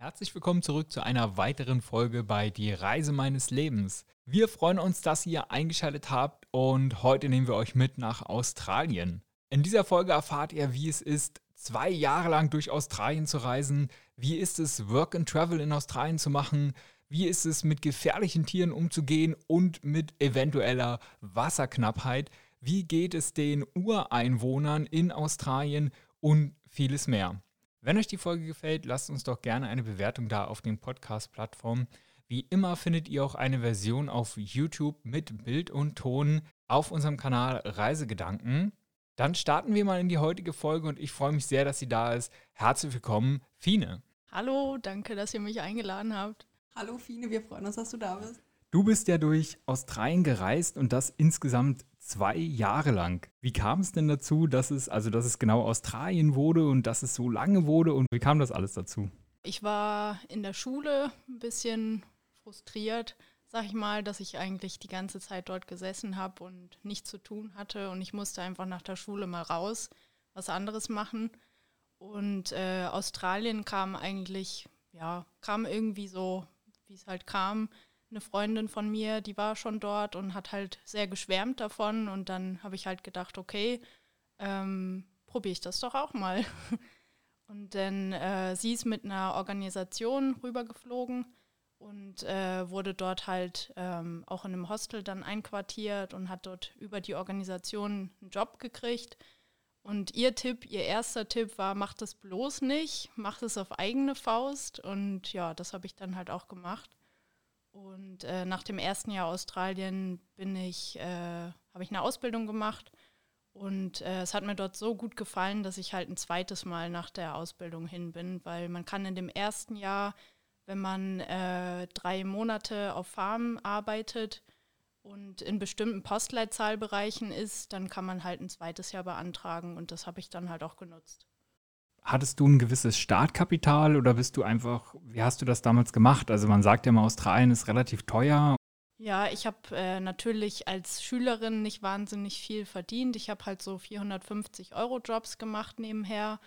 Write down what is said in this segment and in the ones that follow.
Herzlich willkommen zurück zu einer weiteren Folge bei Die Reise meines Lebens. Wir freuen uns, dass ihr eingeschaltet habt und heute nehmen wir euch mit nach Australien. In dieser Folge erfahrt ihr, wie es ist, zwei Jahre lang durch Australien zu reisen, wie ist es, Work and Travel in Australien zu machen, wie ist es, mit gefährlichen Tieren umzugehen und mit eventueller Wasserknappheit, wie geht es den Ureinwohnern in Australien und vieles mehr. Wenn euch die Folge gefällt, lasst uns doch gerne eine Bewertung da auf den Podcast-Plattformen. Wie immer findet ihr auch eine Version auf YouTube mit Bild und Ton auf unserem Kanal Reisegedanken. Dann starten wir mal in die heutige Folge und ich freue mich sehr, dass sie da ist. Herzlich willkommen, Fine. Hallo, danke, dass ihr mich eingeladen habt. Hallo Fine, wir freuen uns, dass du da bist. Du bist ja durch Australien gereist und das insgesamt zwei Jahre lang. Wie kam es denn dazu, dass es, also dass es genau Australien wurde und dass es so lange wurde und wie kam das alles dazu? Ich war in der Schule ein bisschen frustriert, sag ich mal, dass ich eigentlich die ganze Zeit dort gesessen habe und nichts zu tun hatte und ich musste einfach nach der Schule mal raus, was anderes machen. Und äh, Australien kam eigentlich, ja, kam irgendwie so, wie es halt kam eine Freundin von mir, die war schon dort und hat halt sehr geschwärmt davon. Und dann habe ich halt gedacht, okay, ähm, probiere ich das doch auch mal. Und dann äh, sie ist mit einer Organisation rübergeflogen und äh, wurde dort halt ähm, auch in einem Hostel dann einquartiert und hat dort über die Organisation einen Job gekriegt. Und ihr Tipp, ihr erster Tipp war, macht es bloß nicht, macht es auf eigene Faust. Und ja, das habe ich dann halt auch gemacht. Und äh, nach dem ersten Jahr Australien bin ich, äh, habe ich eine Ausbildung gemacht und äh, es hat mir dort so gut gefallen, dass ich halt ein zweites Mal nach der Ausbildung hin bin, weil man kann in dem ersten Jahr, wenn man äh, drei Monate auf Farm arbeitet und in bestimmten Postleitzahlbereichen ist, dann kann man halt ein zweites Jahr beantragen und das habe ich dann halt auch genutzt. Hattest du ein gewisses Startkapital oder bist du einfach, wie hast du das damals gemacht? Also man sagt ja mal, Australien ist relativ teuer. Ja, ich habe äh, natürlich als Schülerin nicht wahnsinnig viel verdient. Ich habe halt so 450 Euro Jobs gemacht nebenher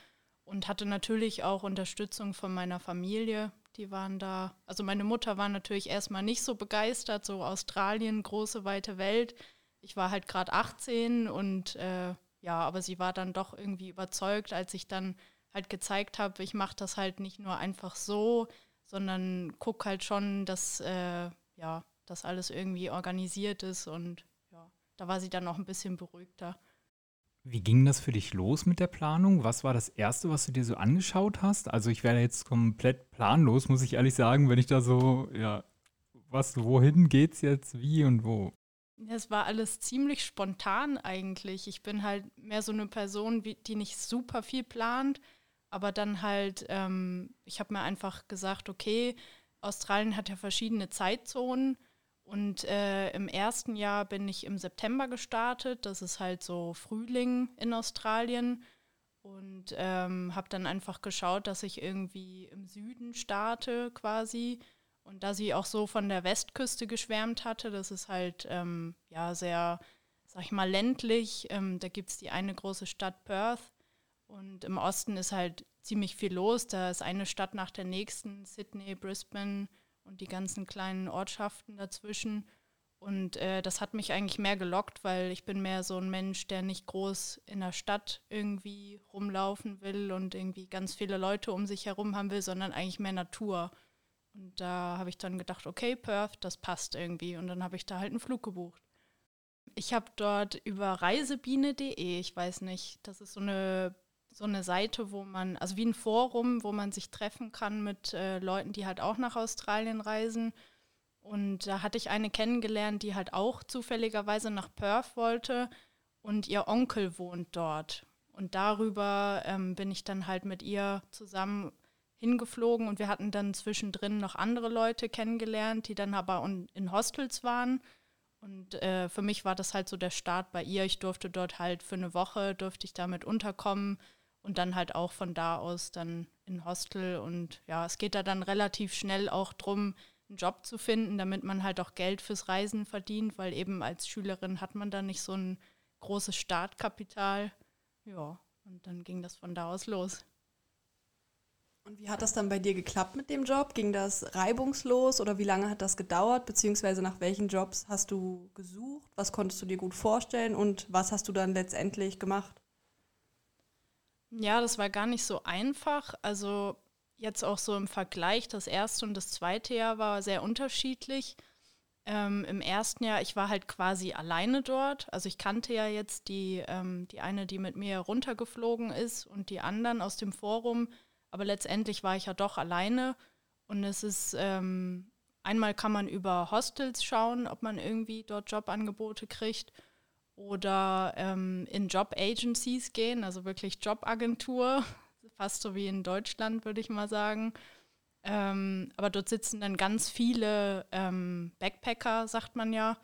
und hatte natürlich auch Unterstützung von meiner Familie. Die waren da, also meine Mutter war natürlich erstmal nicht so begeistert, so Australien, große, weite Welt. Ich war halt gerade 18 und äh, ja, aber sie war dann doch irgendwie überzeugt, als ich dann halt gezeigt habe, ich mache das halt nicht nur einfach so, sondern gucke halt schon, dass äh, ja, das alles irgendwie organisiert ist und ja, da war sie dann auch ein bisschen beruhigter. Wie ging das für dich los mit der Planung? Was war das Erste, was du dir so angeschaut hast? Also ich wäre jetzt komplett planlos, muss ich ehrlich sagen, wenn ich da so, ja, was, wohin geht's jetzt, wie und wo? Es war alles ziemlich spontan eigentlich. Ich bin halt mehr so eine Person, die nicht super viel plant, aber dann halt, ähm, ich habe mir einfach gesagt, okay, Australien hat ja verschiedene Zeitzonen. Und äh, im ersten Jahr bin ich im September gestartet. Das ist halt so Frühling in Australien. Und ähm, habe dann einfach geschaut, dass ich irgendwie im Süden starte quasi. Und da sie auch so von der Westküste geschwärmt hatte, das ist halt ähm, ja sehr, sag ich mal, ländlich. Ähm, da gibt es die eine große Stadt Perth. Und im Osten ist halt ziemlich viel los. Da ist eine Stadt nach der nächsten, Sydney, Brisbane und die ganzen kleinen Ortschaften dazwischen. Und äh, das hat mich eigentlich mehr gelockt, weil ich bin mehr so ein Mensch, der nicht groß in der Stadt irgendwie rumlaufen will und irgendwie ganz viele Leute um sich herum haben will, sondern eigentlich mehr Natur. Und da habe ich dann gedacht, okay, Perth, das passt irgendwie. Und dann habe ich da halt einen Flug gebucht. Ich habe dort über reisebiene.de, ich weiß nicht, das ist so eine so eine Seite, wo man, also wie ein Forum, wo man sich treffen kann mit äh, Leuten, die halt auch nach Australien reisen. Und da hatte ich eine kennengelernt, die halt auch zufälligerweise nach Perth wollte und ihr Onkel wohnt dort. Und darüber ähm, bin ich dann halt mit ihr zusammen hingeflogen und wir hatten dann zwischendrin noch andere Leute kennengelernt, die dann aber in Hostels waren. Und äh, für mich war das halt so der Start bei ihr. Ich durfte dort halt für eine Woche, durfte ich damit unterkommen und dann halt auch von da aus dann in Hostel. Und ja, es geht da dann relativ schnell auch drum, einen Job zu finden, damit man halt auch Geld fürs Reisen verdient, weil eben als Schülerin hat man da nicht so ein großes Startkapital. Ja, und dann ging das von da aus los. Und wie hat das dann bei dir geklappt mit dem Job? Ging das reibungslos oder wie lange hat das gedauert? Beziehungsweise nach welchen Jobs hast du gesucht? Was konntest du dir gut vorstellen und was hast du dann letztendlich gemacht? Ja, das war gar nicht so einfach. Also jetzt auch so im Vergleich, das erste und das zweite Jahr war sehr unterschiedlich. Ähm, Im ersten Jahr, ich war halt quasi alleine dort. Also ich kannte ja jetzt die, ähm, die eine, die mit mir runtergeflogen ist und die anderen aus dem Forum aber letztendlich war ich ja doch alleine und es ist, ähm, einmal kann man über Hostels schauen, ob man irgendwie dort Jobangebote kriegt oder ähm, in Job-Agencies gehen, also wirklich Jobagentur, fast so wie in Deutschland, würde ich mal sagen. Ähm, aber dort sitzen dann ganz viele ähm, Backpacker, sagt man ja,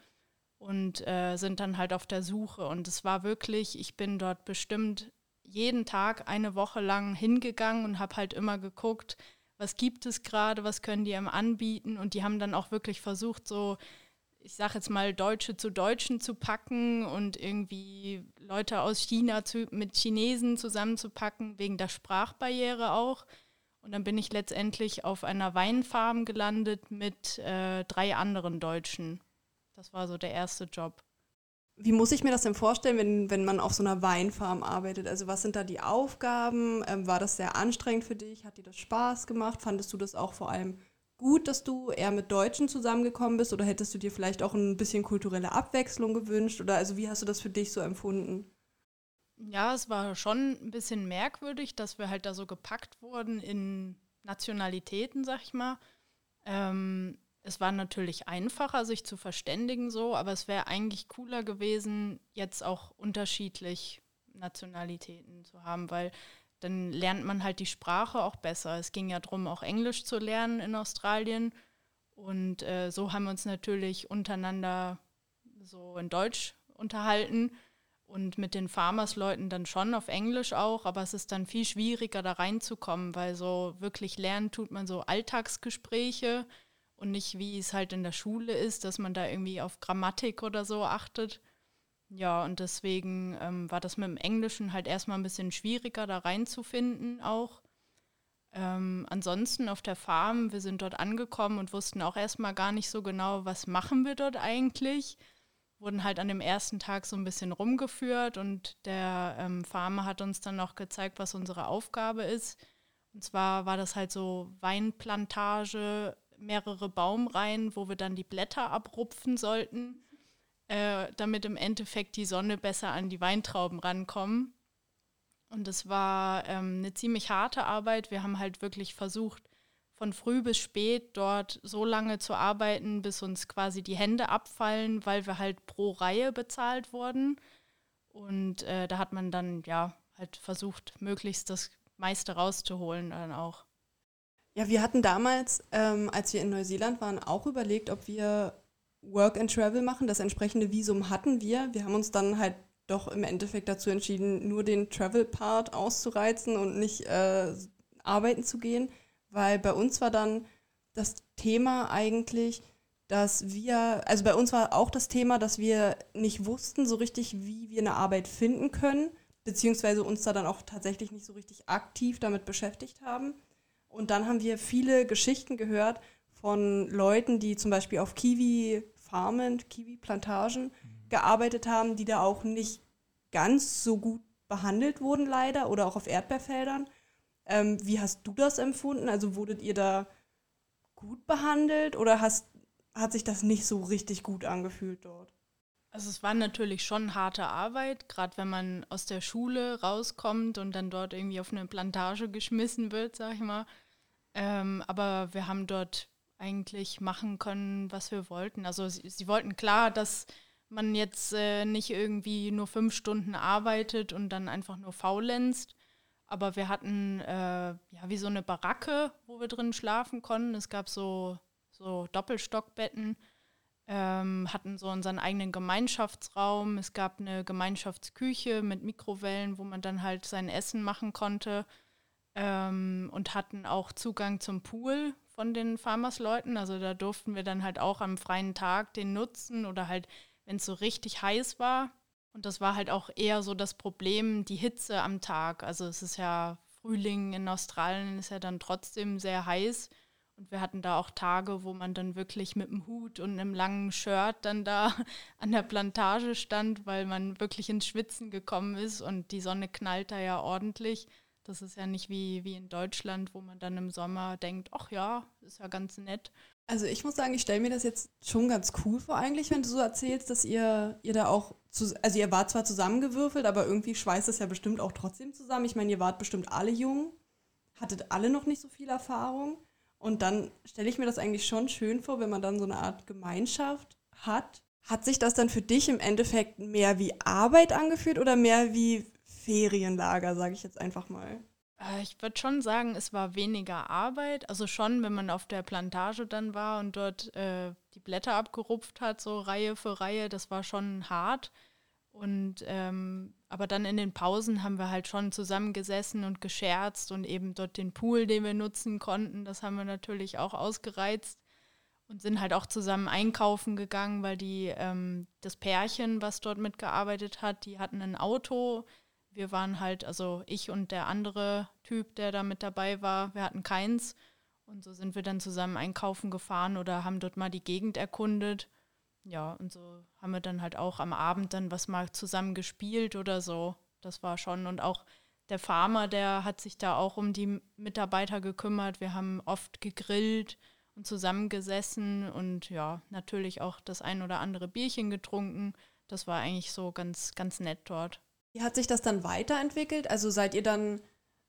und äh, sind dann halt auf der Suche. Und es war wirklich, ich bin dort bestimmt jeden Tag eine Woche lang hingegangen und habe halt immer geguckt, was gibt es gerade, was können die einem anbieten. Und die haben dann auch wirklich versucht, so, ich sage jetzt mal, Deutsche zu Deutschen zu packen und irgendwie Leute aus China zu, mit Chinesen zusammenzupacken, wegen der Sprachbarriere auch. Und dann bin ich letztendlich auf einer Weinfarm gelandet mit äh, drei anderen Deutschen. Das war so der erste Job. Wie muss ich mir das denn vorstellen, wenn, wenn man auf so einer Weinfarm arbeitet? Also was sind da die Aufgaben? Ähm, war das sehr anstrengend für dich? Hat dir das Spaß gemacht? Fandest du das auch vor allem gut, dass du eher mit Deutschen zusammengekommen bist? Oder hättest du dir vielleicht auch ein bisschen kulturelle Abwechslung gewünscht? Oder also wie hast du das für dich so empfunden? Ja, es war schon ein bisschen merkwürdig, dass wir halt da so gepackt wurden in Nationalitäten, sag ich mal. Ähm, es war natürlich einfacher, sich zu verständigen so, aber es wäre eigentlich cooler gewesen, jetzt auch unterschiedlich Nationalitäten zu haben, weil dann lernt man halt die Sprache auch besser. Es ging ja darum, auch Englisch zu lernen in Australien. Und äh, so haben wir uns natürlich untereinander so in Deutsch unterhalten und mit den Farmers-Leuten dann schon auf Englisch auch, aber es ist dann viel schwieriger, da reinzukommen, weil so wirklich lernen tut man so Alltagsgespräche und nicht, wie es halt in der Schule ist, dass man da irgendwie auf Grammatik oder so achtet. Ja, und deswegen ähm, war das mit dem Englischen halt erstmal ein bisschen schwieriger, da reinzufinden auch. Ähm, ansonsten auf der Farm, wir sind dort angekommen und wussten auch erstmal gar nicht so genau, was machen wir dort eigentlich. Wurden halt an dem ersten Tag so ein bisschen rumgeführt und der ähm, Farmer hat uns dann noch gezeigt, was unsere Aufgabe ist. Und zwar war das halt so Weinplantage mehrere Baumreihen, wo wir dann die Blätter abrupfen sollten, äh, damit im Endeffekt die Sonne besser an die Weintrauben rankommen. Und es war ähm, eine ziemlich harte Arbeit. Wir haben halt wirklich versucht, von früh bis spät dort so lange zu arbeiten, bis uns quasi die Hände abfallen, weil wir halt pro Reihe bezahlt wurden. Und äh, da hat man dann ja halt versucht, möglichst das meiste rauszuholen dann auch. Ja, wir hatten damals, ähm, als wir in Neuseeland waren, auch überlegt, ob wir Work and Travel machen. Das entsprechende Visum hatten wir. Wir haben uns dann halt doch im Endeffekt dazu entschieden, nur den Travel-Part auszureizen und nicht äh, arbeiten zu gehen, weil bei uns war dann das Thema eigentlich, dass wir, also bei uns war auch das Thema, dass wir nicht wussten so richtig, wie wir eine Arbeit finden können, beziehungsweise uns da dann auch tatsächlich nicht so richtig aktiv damit beschäftigt haben. Und dann haben wir viele Geschichten gehört von Leuten, die zum Beispiel auf Kiwi-Farmen, Kiwi-Plantagen gearbeitet haben, die da auch nicht ganz so gut behandelt wurden, leider, oder auch auf Erdbeerfeldern. Ähm, wie hast du das empfunden? Also wurdet ihr da gut behandelt oder hast, hat sich das nicht so richtig gut angefühlt dort? Also es war natürlich schon harte Arbeit, gerade wenn man aus der Schule rauskommt und dann dort irgendwie auf eine Plantage geschmissen wird, sag ich mal. Ähm, aber wir haben dort eigentlich machen können, was wir wollten. Also sie, sie wollten klar, dass man jetzt äh, nicht irgendwie nur fünf Stunden arbeitet und dann einfach nur faulenzt. Aber wir hatten äh, ja wie so eine Baracke, wo wir drin schlafen konnten. Es gab so, so Doppelstockbetten ähm, hatten so unseren eigenen Gemeinschaftsraum. Es gab eine Gemeinschaftsküche mit Mikrowellen, wo man dann halt sein Essen machen konnte ähm, und hatten auch Zugang zum Pool von den Farmersleuten. Also da durften wir dann halt auch am freien Tag den nutzen oder halt, wenn es so richtig heiß war. Und das war halt auch eher so das Problem, die Hitze am Tag. Also es ist ja Frühling in Australien ist ja dann trotzdem sehr heiß. Und wir hatten da auch Tage, wo man dann wirklich mit dem Hut und einem langen Shirt dann da an der Plantage stand, weil man wirklich ins Schwitzen gekommen ist und die Sonne knallt da ja ordentlich. Das ist ja nicht wie, wie in Deutschland, wo man dann im Sommer denkt, ach ja, ist ja ganz nett. Also ich muss sagen, ich stelle mir das jetzt schon ganz cool vor eigentlich, wenn du so erzählst, dass ihr, ihr da auch, zu, also ihr wart zwar zusammengewürfelt, aber irgendwie schweißt es ja bestimmt auch trotzdem zusammen. Ich meine, ihr wart bestimmt alle jung, hattet alle noch nicht so viel Erfahrung. Und dann stelle ich mir das eigentlich schon schön vor, wenn man dann so eine Art Gemeinschaft hat. Hat sich das dann für dich im Endeffekt mehr wie Arbeit angefühlt oder mehr wie Ferienlager, sage ich jetzt einfach mal? Äh, ich würde schon sagen, es war weniger Arbeit. Also schon, wenn man auf der Plantage dann war und dort äh, die Blätter abgerupft hat, so Reihe für Reihe, das war schon hart. Und ähm, aber dann in den Pausen haben wir halt schon zusammengesessen und gescherzt und eben dort den Pool, den wir nutzen konnten, das haben wir natürlich auch ausgereizt und sind halt auch zusammen einkaufen gegangen, weil die ähm, das Pärchen, was dort mitgearbeitet hat, die hatten ein Auto. Wir waren halt, also ich und der andere Typ, der da mit dabei war, wir hatten keins. Und so sind wir dann zusammen einkaufen gefahren oder haben dort mal die Gegend erkundet ja, und so haben wir dann halt auch am Abend dann was mal zusammen gespielt oder so. Das war schon. Und auch der Farmer, der hat sich da auch um die Mitarbeiter gekümmert. Wir haben oft gegrillt und zusammengesessen und ja, natürlich auch das ein oder andere Bierchen getrunken. Das war eigentlich so ganz, ganz nett dort. Wie hat sich das dann weiterentwickelt? Also seid ihr dann,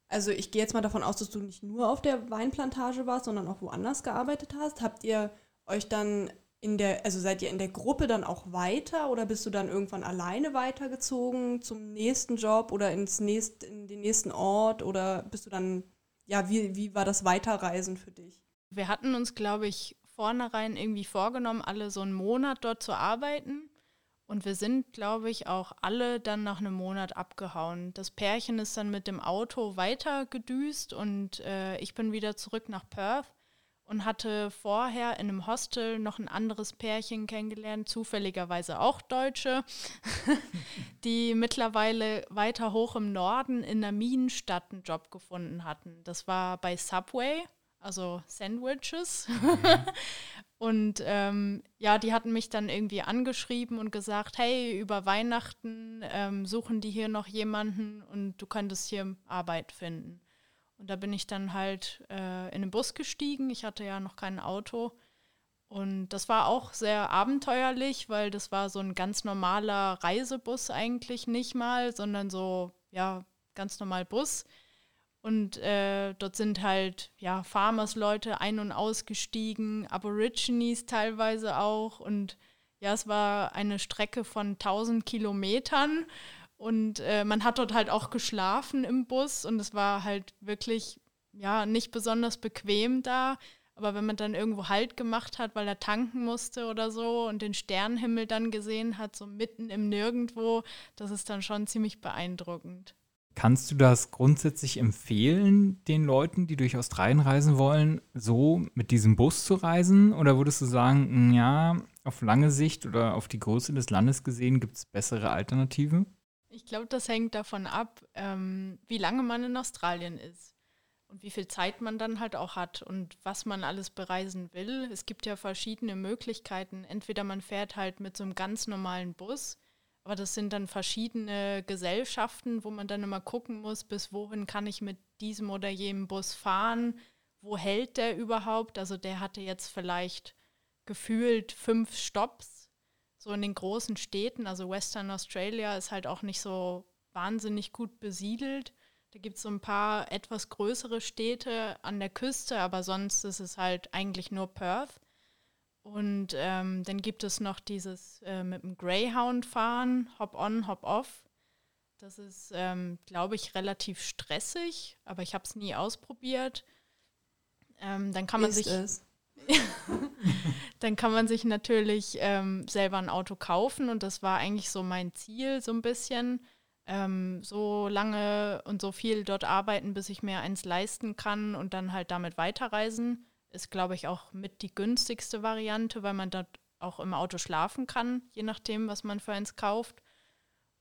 also ich gehe jetzt mal davon aus, dass du nicht nur auf der Weinplantage warst, sondern auch woanders gearbeitet hast. Habt ihr euch dann in der, also seid ihr in der Gruppe dann auch weiter oder bist du dann irgendwann alleine weitergezogen zum nächsten Job oder ins nächst, in den nächsten Ort oder bist du dann, ja, wie, wie war das Weiterreisen für dich? Wir hatten uns, glaube ich, vornherein irgendwie vorgenommen, alle so einen Monat dort zu arbeiten. Und wir sind, glaube ich, auch alle dann nach einem Monat abgehauen. Das Pärchen ist dann mit dem Auto weiter gedüst und äh, ich bin wieder zurück nach Perth und hatte vorher in einem Hostel noch ein anderes Pärchen kennengelernt, zufälligerweise auch Deutsche, die mittlerweile weiter hoch im Norden in der Minenstadt einen Job gefunden hatten. Das war bei Subway, also Sandwiches. und ähm, ja, die hatten mich dann irgendwie angeschrieben und gesagt, hey, über Weihnachten ähm, suchen die hier noch jemanden und du könntest hier Arbeit finden. Und da bin ich dann halt äh, in den Bus gestiegen. Ich hatte ja noch kein Auto. Und das war auch sehr abenteuerlich, weil das war so ein ganz normaler Reisebus eigentlich nicht mal, sondern so, ja, ganz normal Bus. Und äh, dort sind halt, ja, Farmers-Leute ein- und ausgestiegen, Aborigines teilweise auch. Und ja, es war eine Strecke von 1000 Kilometern. Und äh, man hat dort halt auch geschlafen im Bus und es war halt wirklich, ja, nicht besonders bequem da. Aber wenn man dann irgendwo Halt gemacht hat, weil er tanken musste oder so und den Sternenhimmel dann gesehen hat, so mitten im Nirgendwo, das ist dann schon ziemlich beeindruckend. Kannst du das grundsätzlich empfehlen, den Leuten, die durch Australien reisen wollen, so mit diesem Bus zu reisen? Oder würdest du sagen, ja, auf lange Sicht oder auf die Größe des Landes gesehen gibt es bessere Alternativen? Ich glaube, das hängt davon ab, ähm, wie lange man in Australien ist und wie viel Zeit man dann halt auch hat und was man alles bereisen will. Es gibt ja verschiedene Möglichkeiten. Entweder man fährt halt mit so einem ganz normalen Bus, aber das sind dann verschiedene Gesellschaften, wo man dann immer gucken muss, bis wohin kann ich mit diesem oder jenem Bus fahren, wo hält der überhaupt. Also der hatte jetzt vielleicht gefühlt fünf Stops so in den großen Städten, also Western Australia ist halt auch nicht so wahnsinnig gut besiedelt. Da gibt es so ein paar etwas größere Städte an der Küste, aber sonst ist es halt eigentlich nur Perth. Und ähm, dann gibt es noch dieses äh, mit dem Greyhound fahren, Hop-on, Hop-off. Das ist, ähm, glaube ich, relativ stressig, aber ich habe es nie ausprobiert. Ähm, dann kann man ist sich. Es? dann kann man sich natürlich ähm, selber ein Auto kaufen und das war eigentlich so mein Ziel, so ein bisschen. Ähm, so lange und so viel dort arbeiten, bis ich mir eins leisten kann und dann halt damit weiterreisen. Ist, glaube ich, auch mit die günstigste Variante, weil man dort auch im Auto schlafen kann, je nachdem, was man für eins kauft.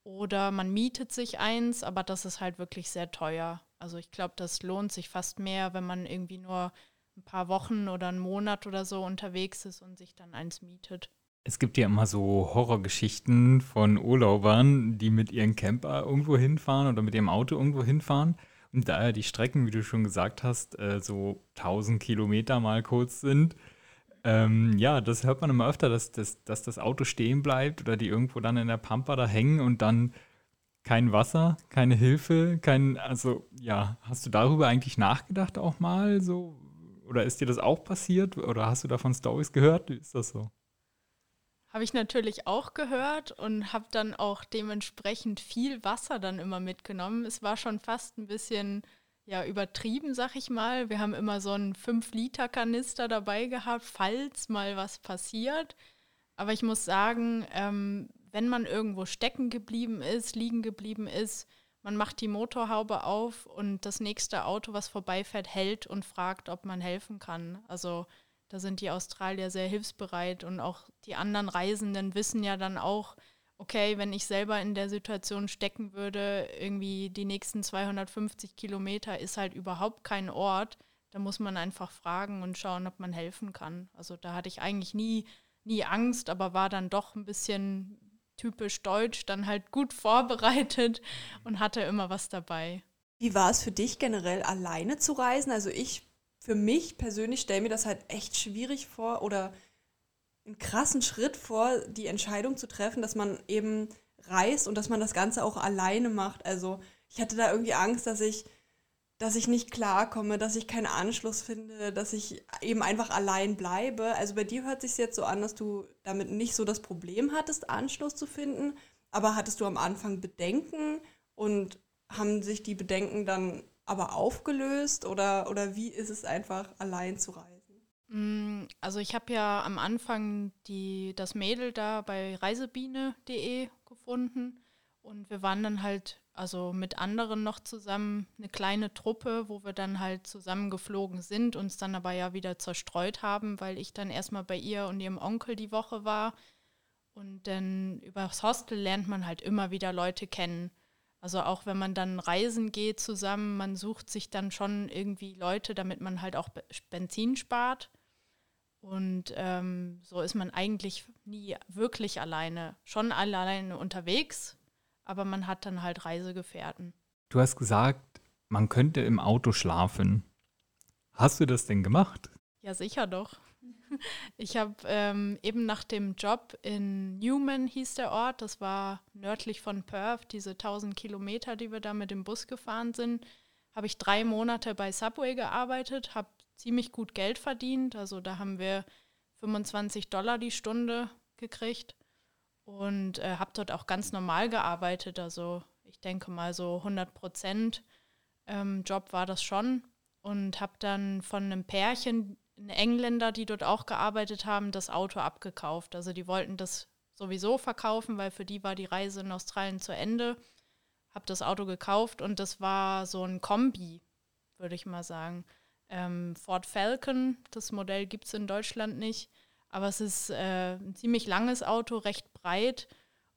Oder man mietet sich eins, aber das ist halt wirklich sehr teuer. Also ich glaube, das lohnt sich fast mehr, wenn man irgendwie nur ein paar Wochen oder einen Monat oder so unterwegs ist und sich dann eins mietet. Es gibt ja immer so Horrorgeschichten von Urlaubern, die mit ihren Camper irgendwo hinfahren oder mit ihrem Auto irgendwo hinfahren. Da ja die Strecken, wie du schon gesagt hast, äh, so 1000 Kilometer mal kurz sind, ähm, ja, das hört man immer öfter, dass, dass, dass das Auto stehen bleibt oder die irgendwo dann in der Pampa da hängen und dann kein Wasser, keine Hilfe, kein, also ja, hast du darüber eigentlich nachgedacht auch mal so? Oder ist dir das auch passiert oder hast du davon Stories gehört? Wie ist das so? Habe ich natürlich auch gehört und habe dann auch dementsprechend viel Wasser dann immer mitgenommen. Es war schon fast ein bisschen ja, übertrieben, sag ich mal. Wir haben immer so einen 5-Liter-Kanister dabei gehabt, falls mal was passiert. Aber ich muss sagen, ähm, wenn man irgendwo stecken geblieben ist, liegen geblieben ist, man macht die Motorhaube auf und das nächste Auto, was vorbeifährt, hält und fragt, ob man helfen kann. Also da sind die Australier sehr hilfsbereit und auch die anderen Reisenden wissen ja dann auch, okay, wenn ich selber in der Situation stecken würde, irgendwie die nächsten 250 Kilometer ist halt überhaupt kein Ort, da muss man einfach fragen und schauen, ob man helfen kann. Also da hatte ich eigentlich nie, nie Angst, aber war dann doch ein bisschen typisch deutsch, dann halt gut vorbereitet und hatte immer was dabei. Wie war es für dich generell alleine zu reisen? Also ich für mich persönlich stelle mir das halt echt schwierig vor oder einen krassen Schritt vor, die Entscheidung zu treffen, dass man eben reist und dass man das Ganze auch alleine macht. Also ich hatte da irgendwie Angst, dass ich, dass ich nicht klarkomme, dass ich keinen Anschluss finde, dass ich eben einfach allein bleibe. Also bei dir hört sich jetzt so an, dass du damit nicht so das Problem hattest, Anschluss zu finden. Aber hattest du am Anfang Bedenken und haben sich die Bedenken dann aber aufgelöst oder, oder wie ist es einfach, allein zu reisen? Mm, also ich habe ja am Anfang die, das Mädel da bei reisebiene.de gefunden und wir waren dann halt also mit anderen noch zusammen eine kleine Truppe, wo wir dann halt zusammen geflogen sind, uns dann aber ja wieder zerstreut haben, weil ich dann erstmal bei ihr und ihrem Onkel die Woche war. Und dann übers Hostel lernt man halt immer wieder Leute kennen. Also auch wenn man dann reisen geht zusammen, man sucht sich dann schon irgendwie Leute, damit man halt auch Benzin spart. Und ähm, so ist man eigentlich nie wirklich alleine. Schon alleine unterwegs, aber man hat dann halt Reisegefährten. Du hast gesagt, man könnte im Auto schlafen. Hast du das denn gemacht? Ja, sicher doch. Ich habe ähm, eben nach dem Job in Newman hieß der Ort, das war nördlich von Perth, diese 1000 Kilometer, die wir da mit dem Bus gefahren sind, habe ich drei Monate bei Subway gearbeitet, habe ziemlich gut Geld verdient. Also da haben wir 25 Dollar die Stunde gekriegt und äh, habe dort auch ganz normal gearbeitet. Also ich denke mal so 100 Prozent ähm, Job war das schon und habe dann von einem Pärchen Engländer, die dort auch gearbeitet haben, das Auto abgekauft. Also die wollten das sowieso verkaufen, weil für die war die Reise in Australien zu Ende. Habe das Auto gekauft und das war so ein Kombi, würde ich mal sagen. Ähm, Ford Falcon, das Modell gibt es in Deutschland nicht, aber es ist äh, ein ziemlich langes Auto, recht breit.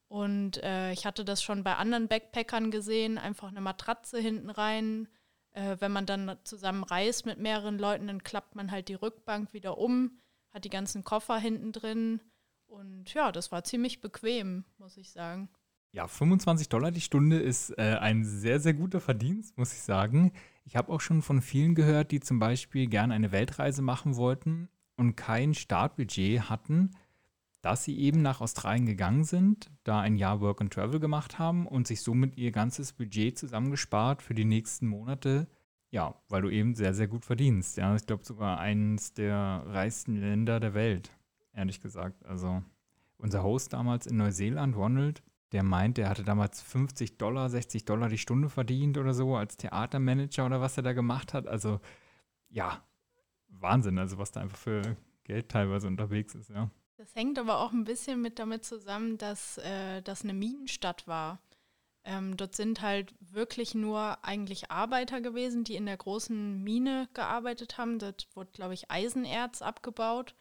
Und äh, ich hatte das schon bei anderen Backpackern gesehen, einfach eine Matratze hinten rein, äh, wenn man dann zusammen reist mit mehreren Leuten, dann klappt man halt die Rückbank wieder um, hat die ganzen Koffer hinten drin. Und ja, das war ziemlich bequem, muss ich sagen. Ja, 25 Dollar die Stunde ist äh, ein sehr, sehr guter Verdienst, muss ich sagen. Ich habe auch schon von vielen gehört, die zum Beispiel gerne eine Weltreise machen wollten und kein Startbudget hatten dass sie eben nach Australien gegangen sind, da ein Jahr Work and Travel gemacht haben und sich somit ihr ganzes Budget zusammengespart für die nächsten Monate. Ja, weil du eben sehr, sehr gut verdienst. Ja, ich glaube sogar eines der reichsten Länder der Welt, ehrlich gesagt. Also unser Host damals in Neuseeland, Ronald, der meint, er hatte damals 50 Dollar, 60 Dollar die Stunde verdient oder so als Theatermanager oder was er da gemacht hat. Also ja, Wahnsinn, also was da einfach für Geld teilweise unterwegs ist, ja. Das hängt aber auch ein bisschen mit damit zusammen, dass äh, das eine Minenstadt war. Ähm, dort sind halt wirklich nur eigentlich Arbeiter gewesen, die in der großen Mine gearbeitet haben. Dort wurde, glaube ich, Eisenerz abgebaut.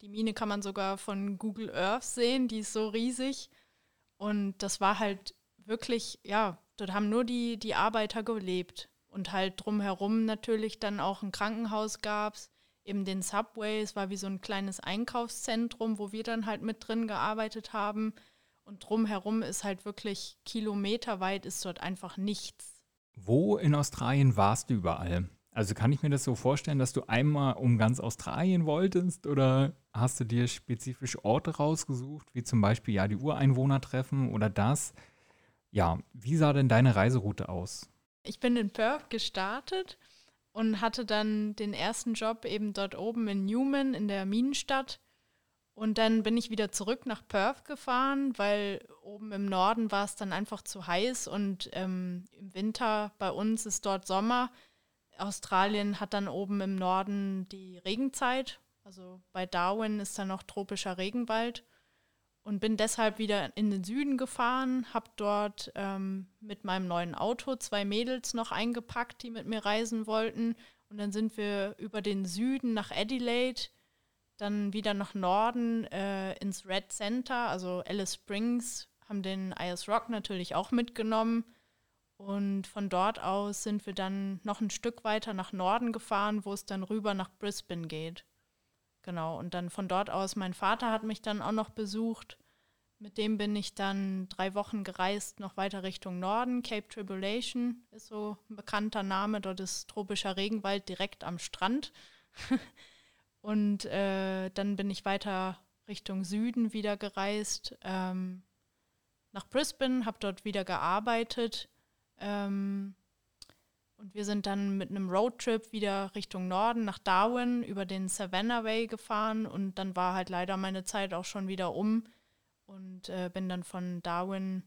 Die Mine kann man sogar von Google Earth sehen, die ist so riesig. Und das war halt wirklich, ja, dort haben nur die, die Arbeiter gelebt. Und halt drumherum natürlich dann auch ein Krankenhaus gab es, eben den Subway. Es war wie so ein kleines Einkaufszentrum, wo wir dann halt mit drin gearbeitet haben. Und drumherum ist halt wirklich kilometerweit ist dort einfach nichts. Wo in Australien warst du überall? Also kann ich mir das so vorstellen, dass du einmal um ganz Australien wolltest oder hast du dir spezifisch Orte rausgesucht, wie zum Beispiel ja die Ureinwohner treffen oder das? Ja, wie sah denn deine Reiseroute aus? Ich bin in Perth gestartet und hatte dann den ersten Job eben dort oben in Newman in der Minenstadt. Und dann bin ich wieder zurück nach Perth gefahren, weil oben im Norden war es dann einfach zu heiß und ähm, im Winter bei uns ist dort Sommer. Australien hat dann oben im Norden die Regenzeit. Also bei Darwin ist dann noch tropischer Regenwald. Und bin deshalb wieder in den Süden gefahren, habe dort ähm, mit meinem neuen Auto zwei Mädels noch eingepackt, die mit mir reisen wollten. Und dann sind wir über den Süden nach Adelaide, dann wieder nach Norden äh, ins Red Center, also Alice Springs, haben den IS Rock natürlich auch mitgenommen und von dort aus sind wir dann noch ein Stück weiter nach Norden gefahren, wo es dann rüber nach Brisbane geht. Genau, und dann von dort aus, mein Vater hat mich dann auch noch besucht. Mit dem bin ich dann drei Wochen gereist, noch weiter Richtung Norden. Cape Tribulation ist so ein bekannter Name. Dort ist tropischer Regenwald direkt am Strand. und äh, dann bin ich weiter Richtung Süden wieder gereist, ähm, nach Brisbane, habe dort wieder gearbeitet ähm, und wir sind dann mit einem Roadtrip wieder Richtung Norden nach Darwin über den Savannah Way gefahren und dann war halt leider meine Zeit auch schon wieder um und äh, bin dann von Darwin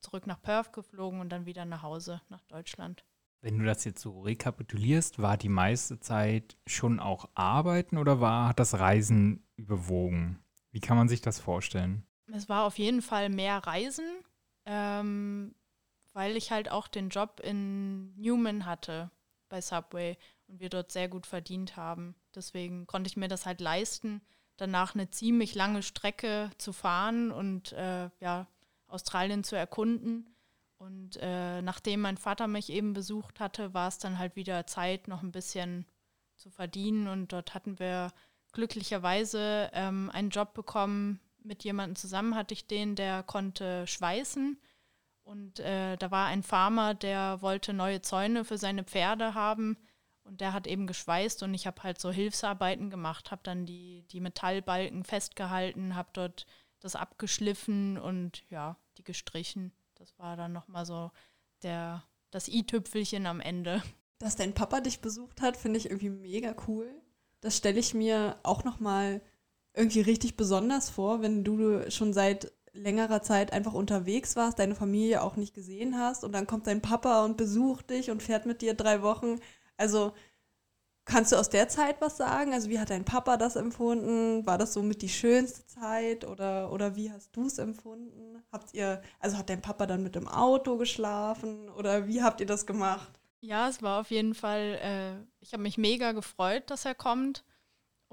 zurück nach Perth geflogen und dann wieder nach Hause nach Deutschland. Wenn du das jetzt so rekapitulierst, war die meiste Zeit schon auch Arbeiten oder war hat das Reisen überwogen? Wie kann man sich das vorstellen? Es war auf jeden Fall mehr Reisen. Ähm, weil ich halt auch den Job in Newman hatte bei Subway und wir dort sehr gut verdient haben. Deswegen konnte ich mir das halt leisten, danach eine ziemlich lange Strecke zu fahren und äh, ja, Australien zu erkunden. Und äh, nachdem mein Vater mich eben besucht hatte, war es dann halt wieder Zeit, noch ein bisschen zu verdienen. Und dort hatten wir glücklicherweise ähm, einen Job bekommen. Mit jemandem zusammen hatte ich den, der konnte schweißen. Und äh, da war ein Farmer, der wollte neue Zäune für seine Pferde haben. Und der hat eben geschweißt und ich habe halt so Hilfsarbeiten gemacht, habe dann die, die Metallbalken festgehalten, habe dort das abgeschliffen und ja, die gestrichen. Das war dann nochmal so der, das i-Tüpfelchen am Ende. Dass dein Papa dich besucht hat, finde ich irgendwie mega cool. Das stelle ich mir auch nochmal irgendwie richtig besonders vor, wenn du schon seit längerer Zeit einfach unterwegs warst, deine Familie auch nicht gesehen hast und dann kommt dein Papa und besucht dich und fährt mit dir drei Wochen. Also kannst du aus der Zeit was sagen? Also wie hat dein Papa das empfunden? War das somit die schönste Zeit oder, oder wie hast du es empfunden? Habt ihr, also hat dein Papa dann mit dem Auto geschlafen oder wie habt ihr das gemacht? Ja, es war auf jeden Fall, äh, ich habe mich mega gefreut, dass er kommt.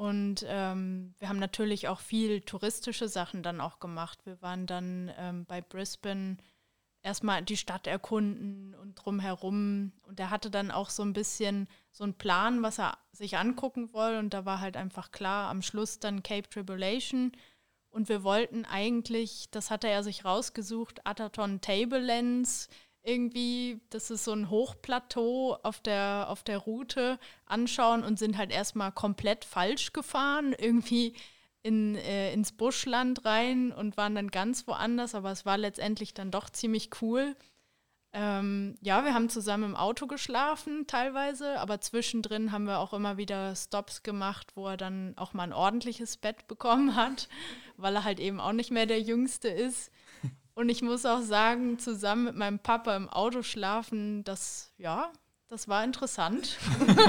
Und ähm, wir haben natürlich auch viel touristische Sachen dann auch gemacht. Wir waren dann ähm, bei Brisbane erstmal die Stadt erkunden und drumherum. Und er hatte dann auch so ein bisschen so einen Plan, was er sich angucken wollte. Und da war halt einfach klar, am Schluss dann Cape Tribulation. Und wir wollten eigentlich, das hatte er sich rausgesucht, Ataton Tablelands irgendwie, das ist so ein Hochplateau auf der, auf der Route anschauen und sind halt erstmal komplett falsch gefahren, irgendwie in, äh, ins Buschland rein und waren dann ganz woanders, aber es war letztendlich dann doch ziemlich cool. Ähm, ja, wir haben zusammen im Auto geschlafen teilweise, aber zwischendrin haben wir auch immer wieder Stops gemacht, wo er dann auch mal ein ordentliches Bett bekommen hat, weil er halt eben auch nicht mehr der Jüngste ist. Und ich muss auch sagen, zusammen mit meinem Papa im Auto schlafen, das, ja, das war interessant.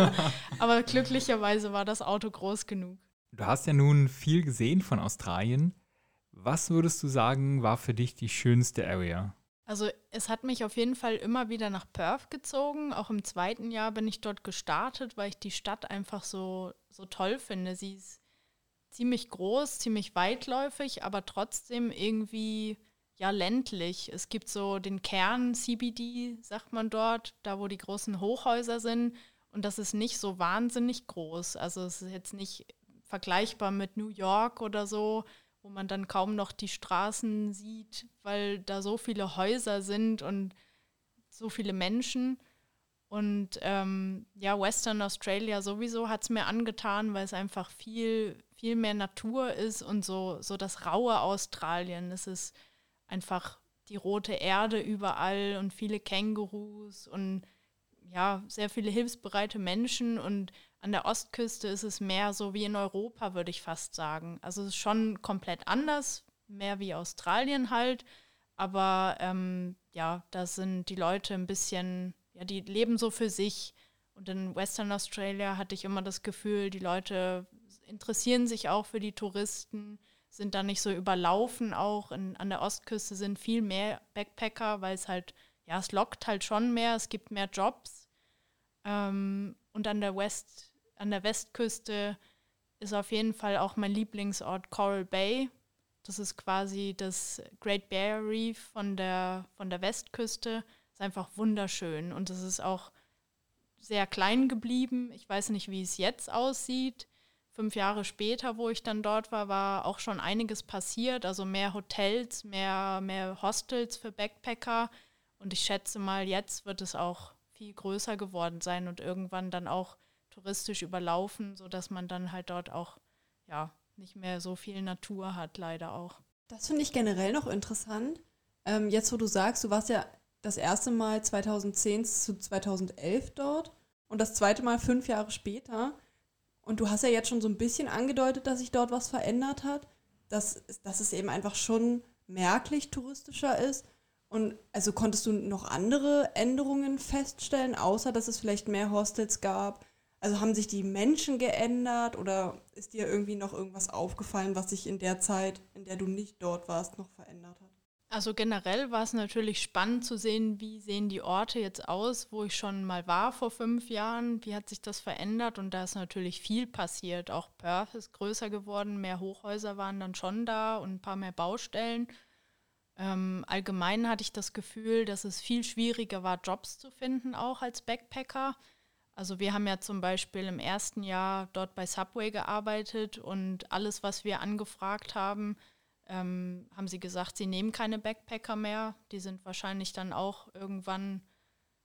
Aber glücklicherweise war das Auto groß genug. Du hast ja nun viel gesehen von Australien. Was würdest du sagen, war für dich die schönste Area? Also es hat mich auf jeden Fall immer wieder nach Perth gezogen. Auch im zweiten Jahr bin ich dort gestartet, weil ich die Stadt einfach so, so toll finde. Sie ist ziemlich groß, ziemlich weitläufig, aber trotzdem irgendwie ja ländlich. Es gibt so den Kern CBD, sagt man dort, da wo die großen Hochhäuser sind. Und das ist nicht so wahnsinnig groß. Also es ist jetzt nicht vergleichbar mit New York oder so, wo man dann kaum noch die Straßen sieht, weil da so viele Häuser sind und so viele Menschen. Und ähm, ja, Western Australia sowieso hat es mir angetan, weil es einfach viel, viel mehr Natur ist und so, so das raue Australien. Es ist einfach die rote Erde überall und viele Kängurus und ja, sehr viele hilfsbereite Menschen und an der Ostküste ist es mehr so wie in Europa, würde ich fast sagen. Also es ist schon komplett anders, mehr wie Australien halt, aber ähm, ja, da sind die Leute ein bisschen, ja, die leben so für sich. Und in Western Australia hatte ich immer das Gefühl, die Leute interessieren sich auch für die Touristen, sind da nicht so überlaufen auch. In, an der Ostküste sind viel mehr Backpacker, weil es halt, ja, es lockt halt schon mehr, es gibt mehr Jobs. Ähm, und an der West, an der Westküste ist auf jeden Fall auch mein Lieblingsort Coral Bay. Das ist quasi das Great Barrier Reef von der, von der Westküste. Ist einfach wunderschön und es ist auch sehr klein geblieben. Ich weiß nicht, wie es jetzt aussieht. Fünf Jahre später, wo ich dann dort war, war auch schon einiges passiert. Also mehr Hotels, mehr, mehr Hostels für Backpacker. Und ich schätze mal, jetzt wird es auch viel größer geworden sein und irgendwann dann auch touristisch überlaufen, sodass man dann halt dort auch ja, nicht mehr so viel Natur hat, leider auch. Das finde ich generell noch interessant. Ähm, jetzt, wo du sagst, du warst ja das erste Mal 2010 zu 2011 dort und das zweite Mal fünf Jahre später. Und du hast ja jetzt schon so ein bisschen angedeutet, dass sich dort was verändert hat, dass, dass es eben einfach schon merklich touristischer ist. Und also konntest du noch andere Änderungen feststellen, außer dass es vielleicht mehr Hostels gab? Also haben sich die Menschen geändert oder ist dir irgendwie noch irgendwas aufgefallen, was sich in der Zeit, in der du nicht dort warst, noch verändert hat? Also generell war es natürlich spannend zu sehen, wie sehen die Orte jetzt aus, wo ich schon mal war vor fünf Jahren, wie hat sich das verändert und da ist natürlich viel passiert. Auch Perth ist größer geworden, mehr Hochhäuser waren dann schon da und ein paar mehr Baustellen. Ähm, allgemein hatte ich das Gefühl, dass es viel schwieriger war, Jobs zu finden, auch als Backpacker. Also wir haben ja zum Beispiel im ersten Jahr dort bei Subway gearbeitet und alles, was wir angefragt haben, ähm, haben sie gesagt, sie nehmen keine Backpacker mehr. Die sind wahrscheinlich dann auch irgendwann,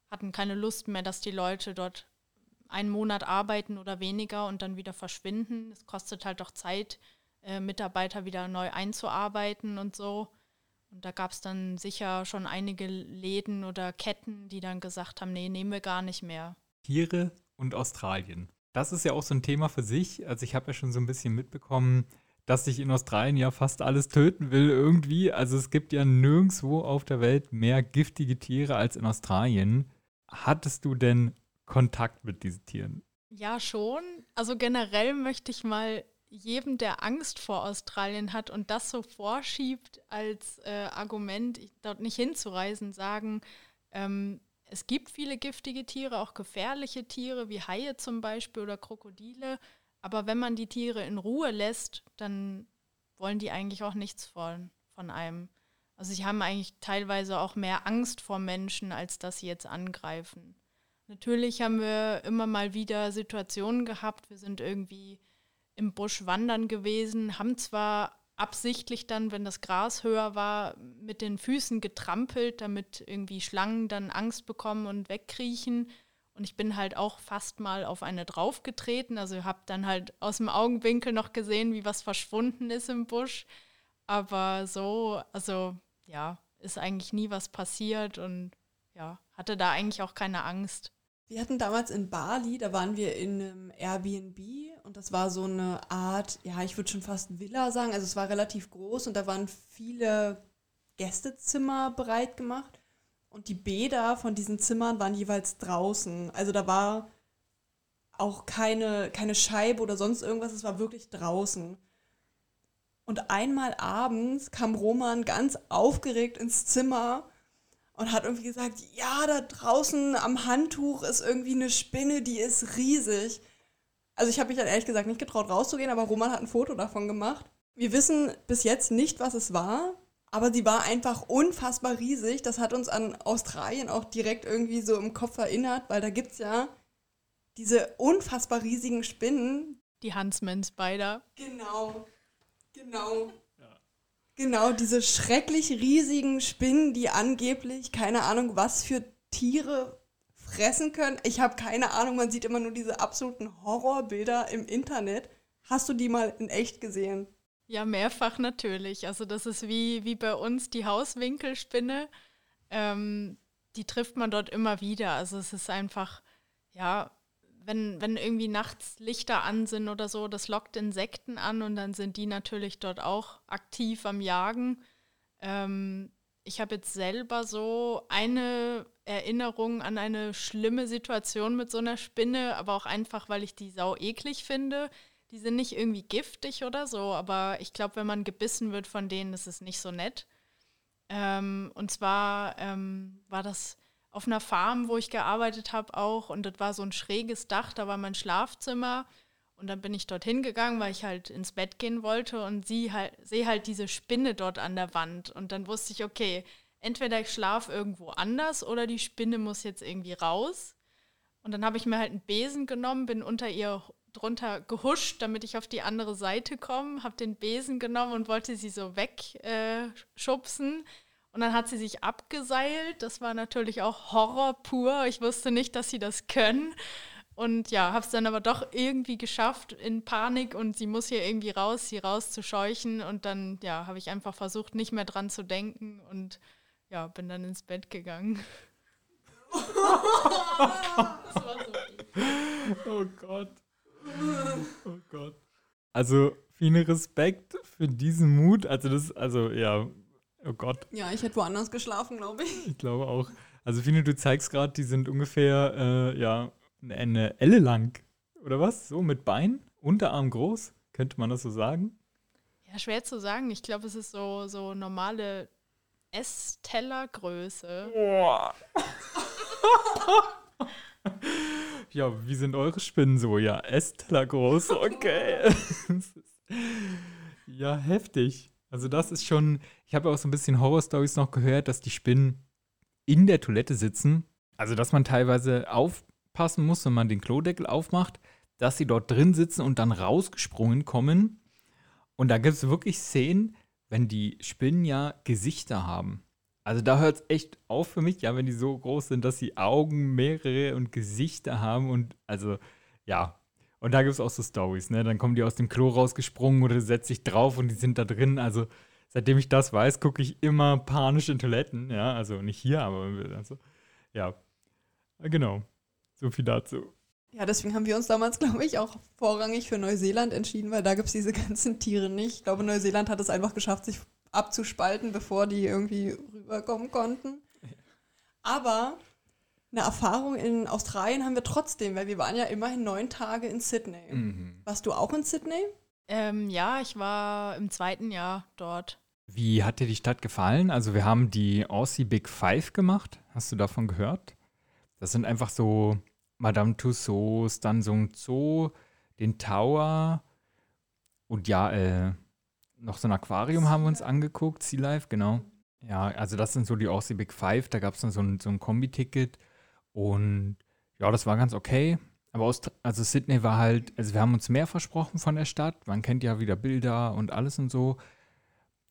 hatten keine Lust mehr, dass die Leute dort einen Monat arbeiten oder weniger und dann wieder verschwinden. Es kostet halt doch Zeit, äh, Mitarbeiter wieder neu einzuarbeiten und so. Und da gab es dann sicher schon einige Läden oder Ketten, die dann gesagt haben, nee, nehmen wir gar nicht mehr. Tiere und Australien. Das ist ja auch so ein Thema für sich. Also ich habe ja schon so ein bisschen mitbekommen, dass sich in Australien ja fast alles töten will irgendwie. Also es gibt ja nirgendwo auf der Welt mehr giftige Tiere als in Australien. Hattest du denn Kontakt mit diesen Tieren? Ja, schon. Also generell möchte ich mal jedem, der Angst vor Australien hat und das so vorschiebt als äh, Argument, dort nicht hinzureisen, sagen, ähm, es gibt viele giftige Tiere, auch gefährliche Tiere wie Haie zum Beispiel oder Krokodile. Aber wenn man die Tiere in Ruhe lässt, dann wollen die eigentlich auch nichts von, von einem. Also sie haben eigentlich teilweise auch mehr Angst vor Menschen, als dass sie jetzt angreifen. Natürlich haben wir immer mal wieder Situationen gehabt, wir sind irgendwie im Busch wandern gewesen, haben zwar absichtlich dann, wenn das Gras höher war, mit den Füßen getrampelt, damit irgendwie Schlangen dann Angst bekommen und wegkriechen. Und ich bin halt auch fast mal auf eine draufgetreten. Also habe dann halt aus dem Augenwinkel noch gesehen, wie was verschwunden ist im Busch. Aber so, also ja, ist eigentlich nie was passiert und ja, hatte da eigentlich auch keine Angst. Wir hatten damals in Bali, da waren wir in einem Airbnb und das war so eine Art, ja, ich würde schon fast Villa sagen. Also es war relativ groß und da waren viele Gästezimmer bereit gemacht. Und die Bäder von diesen Zimmern waren jeweils draußen. Also da war auch keine, keine Scheibe oder sonst irgendwas, es war wirklich draußen. Und einmal abends kam Roman ganz aufgeregt ins Zimmer und hat irgendwie gesagt, ja, da draußen am Handtuch ist irgendwie eine Spinne, die ist riesig. Also ich habe mich dann ehrlich gesagt nicht getraut rauszugehen, aber Roman hat ein Foto davon gemacht. Wir wissen bis jetzt nicht, was es war. Aber sie war einfach unfassbar riesig. Das hat uns an Australien auch direkt irgendwie so im Kopf erinnert, weil da gibt es ja diese unfassbar riesigen Spinnen. Die Huntsman Spider. Genau. Genau. Genau, diese schrecklich riesigen Spinnen, die angeblich keine Ahnung was für Tiere fressen können. Ich habe keine Ahnung, man sieht immer nur diese absoluten Horrorbilder im Internet. Hast du die mal in echt gesehen? Ja, mehrfach natürlich. Also das ist wie, wie bei uns die Hauswinkelspinne. Ähm, die trifft man dort immer wieder. Also es ist einfach, ja, wenn, wenn irgendwie nachts Lichter an sind oder so, das lockt Insekten an und dann sind die natürlich dort auch aktiv am Jagen. Ähm, ich habe jetzt selber so eine Erinnerung an eine schlimme Situation mit so einer Spinne, aber auch einfach, weil ich die sau eklig finde. Die sind nicht irgendwie giftig oder so, aber ich glaube, wenn man gebissen wird von denen, ist es nicht so nett. Ähm, und zwar ähm, war das auf einer Farm, wo ich gearbeitet habe auch. Und das war so ein schräges Dach, da war mein Schlafzimmer. Und dann bin ich dorthin gegangen, weil ich halt ins Bett gehen wollte und sie halt, sehe halt diese Spinne dort an der Wand. Und dann wusste ich, okay, entweder ich schlafe irgendwo anders oder die Spinne muss jetzt irgendwie raus. Und dann habe ich mir halt einen Besen genommen, bin unter ihr drunter gehuscht, damit ich auf die andere Seite komme, habe den Besen genommen und wollte sie so wegschubsen. Äh, und dann hat sie sich abgeseilt. Das war natürlich auch Horror pur. Ich wusste nicht, dass sie das können. Und ja, habe es dann aber doch irgendwie geschafft in Panik und sie muss hier irgendwie raus, sie rauszuscheuchen. Und dann, ja, habe ich einfach versucht, nicht mehr dran zu denken und ja, bin dann ins Bett gegangen. das war so oh Gott. Oh Gott. Also, vielen Respekt für diesen Mut. Also, das, also, ja, Oh Gott. Ja, ich hätte woanders geschlafen, glaube ich. Ich glaube auch. Also Fine, du zeigst gerade, die sind ungefähr äh, ja, eine Elle lang. Oder was? So mit Bein, Unterarm groß. Könnte man das so sagen? Ja, schwer zu sagen. Ich glaube, es ist so, so normale Esstellergröße. Boah. ja, wie sind eure Spinnen so? Ja, Essteller groß, okay. ja, heftig. Also das ist schon, ich habe auch so ein bisschen Horror-Stories noch gehört, dass die Spinnen in der Toilette sitzen. Also dass man teilweise aufpassen muss, wenn man den Klodeckel aufmacht, dass sie dort drin sitzen und dann rausgesprungen kommen. Und da gibt es wirklich Szenen, wenn die Spinnen ja Gesichter haben. Also da hört es echt auf für mich, ja, wenn die so groß sind, dass sie Augen, mehrere und Gesichter haben. Und also, ja, und da gibt es auch so Stories, ne? Dann kommen die aus dem Klo rausgesprungen oder setzt sich drauf und die sind da drin. Also, seitdem ich das weiß, gucke ich immer panisch in Toiletten, ja. Also nicht hier, aber also, ja. Genau. So viel dazu. Ja, deswegen haben wir uns damals, glaube ich, auch vorrangig für Neuseeland entschieden, weil da gibt es diese ganzen Tiere nicht. Ich glaube, Neuseeland hat es einfach geschafft, sich abzuspalten, bevor die irgendwie rüberkommen konnten. Aber eine Erfahrung in Australien haben wir trotzdem, weil wir waren ja immerhin neun Tage in Sydney. Mhm. Warst du auch in Sydney? Ähm, ja, ich war im zweiten Jahr dort. Wie hat dir die Stadt gefallen? Also wir haben die Aussie Big Five gemacht. Hast du davon gehört? Das sind einfach so Madame Tussauds, dann so ein Zoo, den Tower und ja, äh, noch so ein Aquarium haben wir uns angeguckt, Sea Life, genau. Ja, also das sind so die Aussie Big Five. Da gab es dann so ein, so ein Kombi-Ticket und ja, das war ganz okay. Aber aus, also Sydney war halt, also wir haben uns mehr versprochen von der Stadt. Man kennt ja wieder Bilder und alles und so.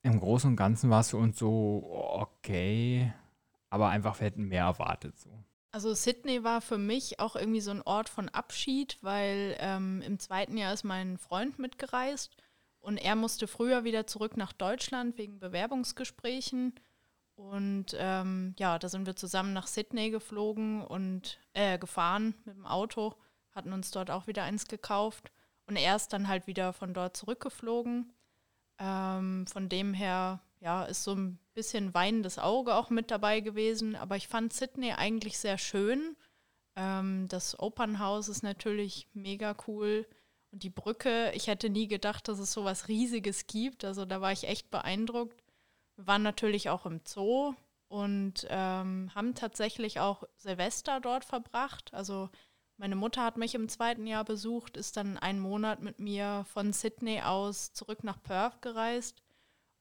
Im Großen und Ganzen war es für uns so okay, aber einfach wir hätten mehr erwartet so. Also Sydney war für mich auch irgendwie so ein Ort von Abschied, weil ähm, im zweiten Jahr ist mein Freund mitgereist und er musste früher wieder zurück nach Deutschland wegen Bewerbungsgesprächen. Und ähm, ja, da sind wir zusammen nach Sydney geflogen und äh, gefahren mit dem Auto, hatten uns dort auch wieder eins gekauft und erst dann halt wieder von dort zurückgeflogen. Ähm, von dem her, ja, ist so ein bisschen weinendes Auge auch mit dabei gewesen, aber ich fand Sydney eigentlich sehr schön. Ähm, das Opernhaus ist natürlich mega cool. Die Brücke, ich hätte nie gedacht, dass es so was Riesiges gibt. Also da war ich echt beeindruckt. Wir waren natürlich auch im Zoo und ähm, haben tatsächlich auch Silvester dort verbracht. Also meine Mutter hat mich im zweiten Jahr besucht, ist dann einen Monat mit mir von Sydney aus zurück nach Perth gereist.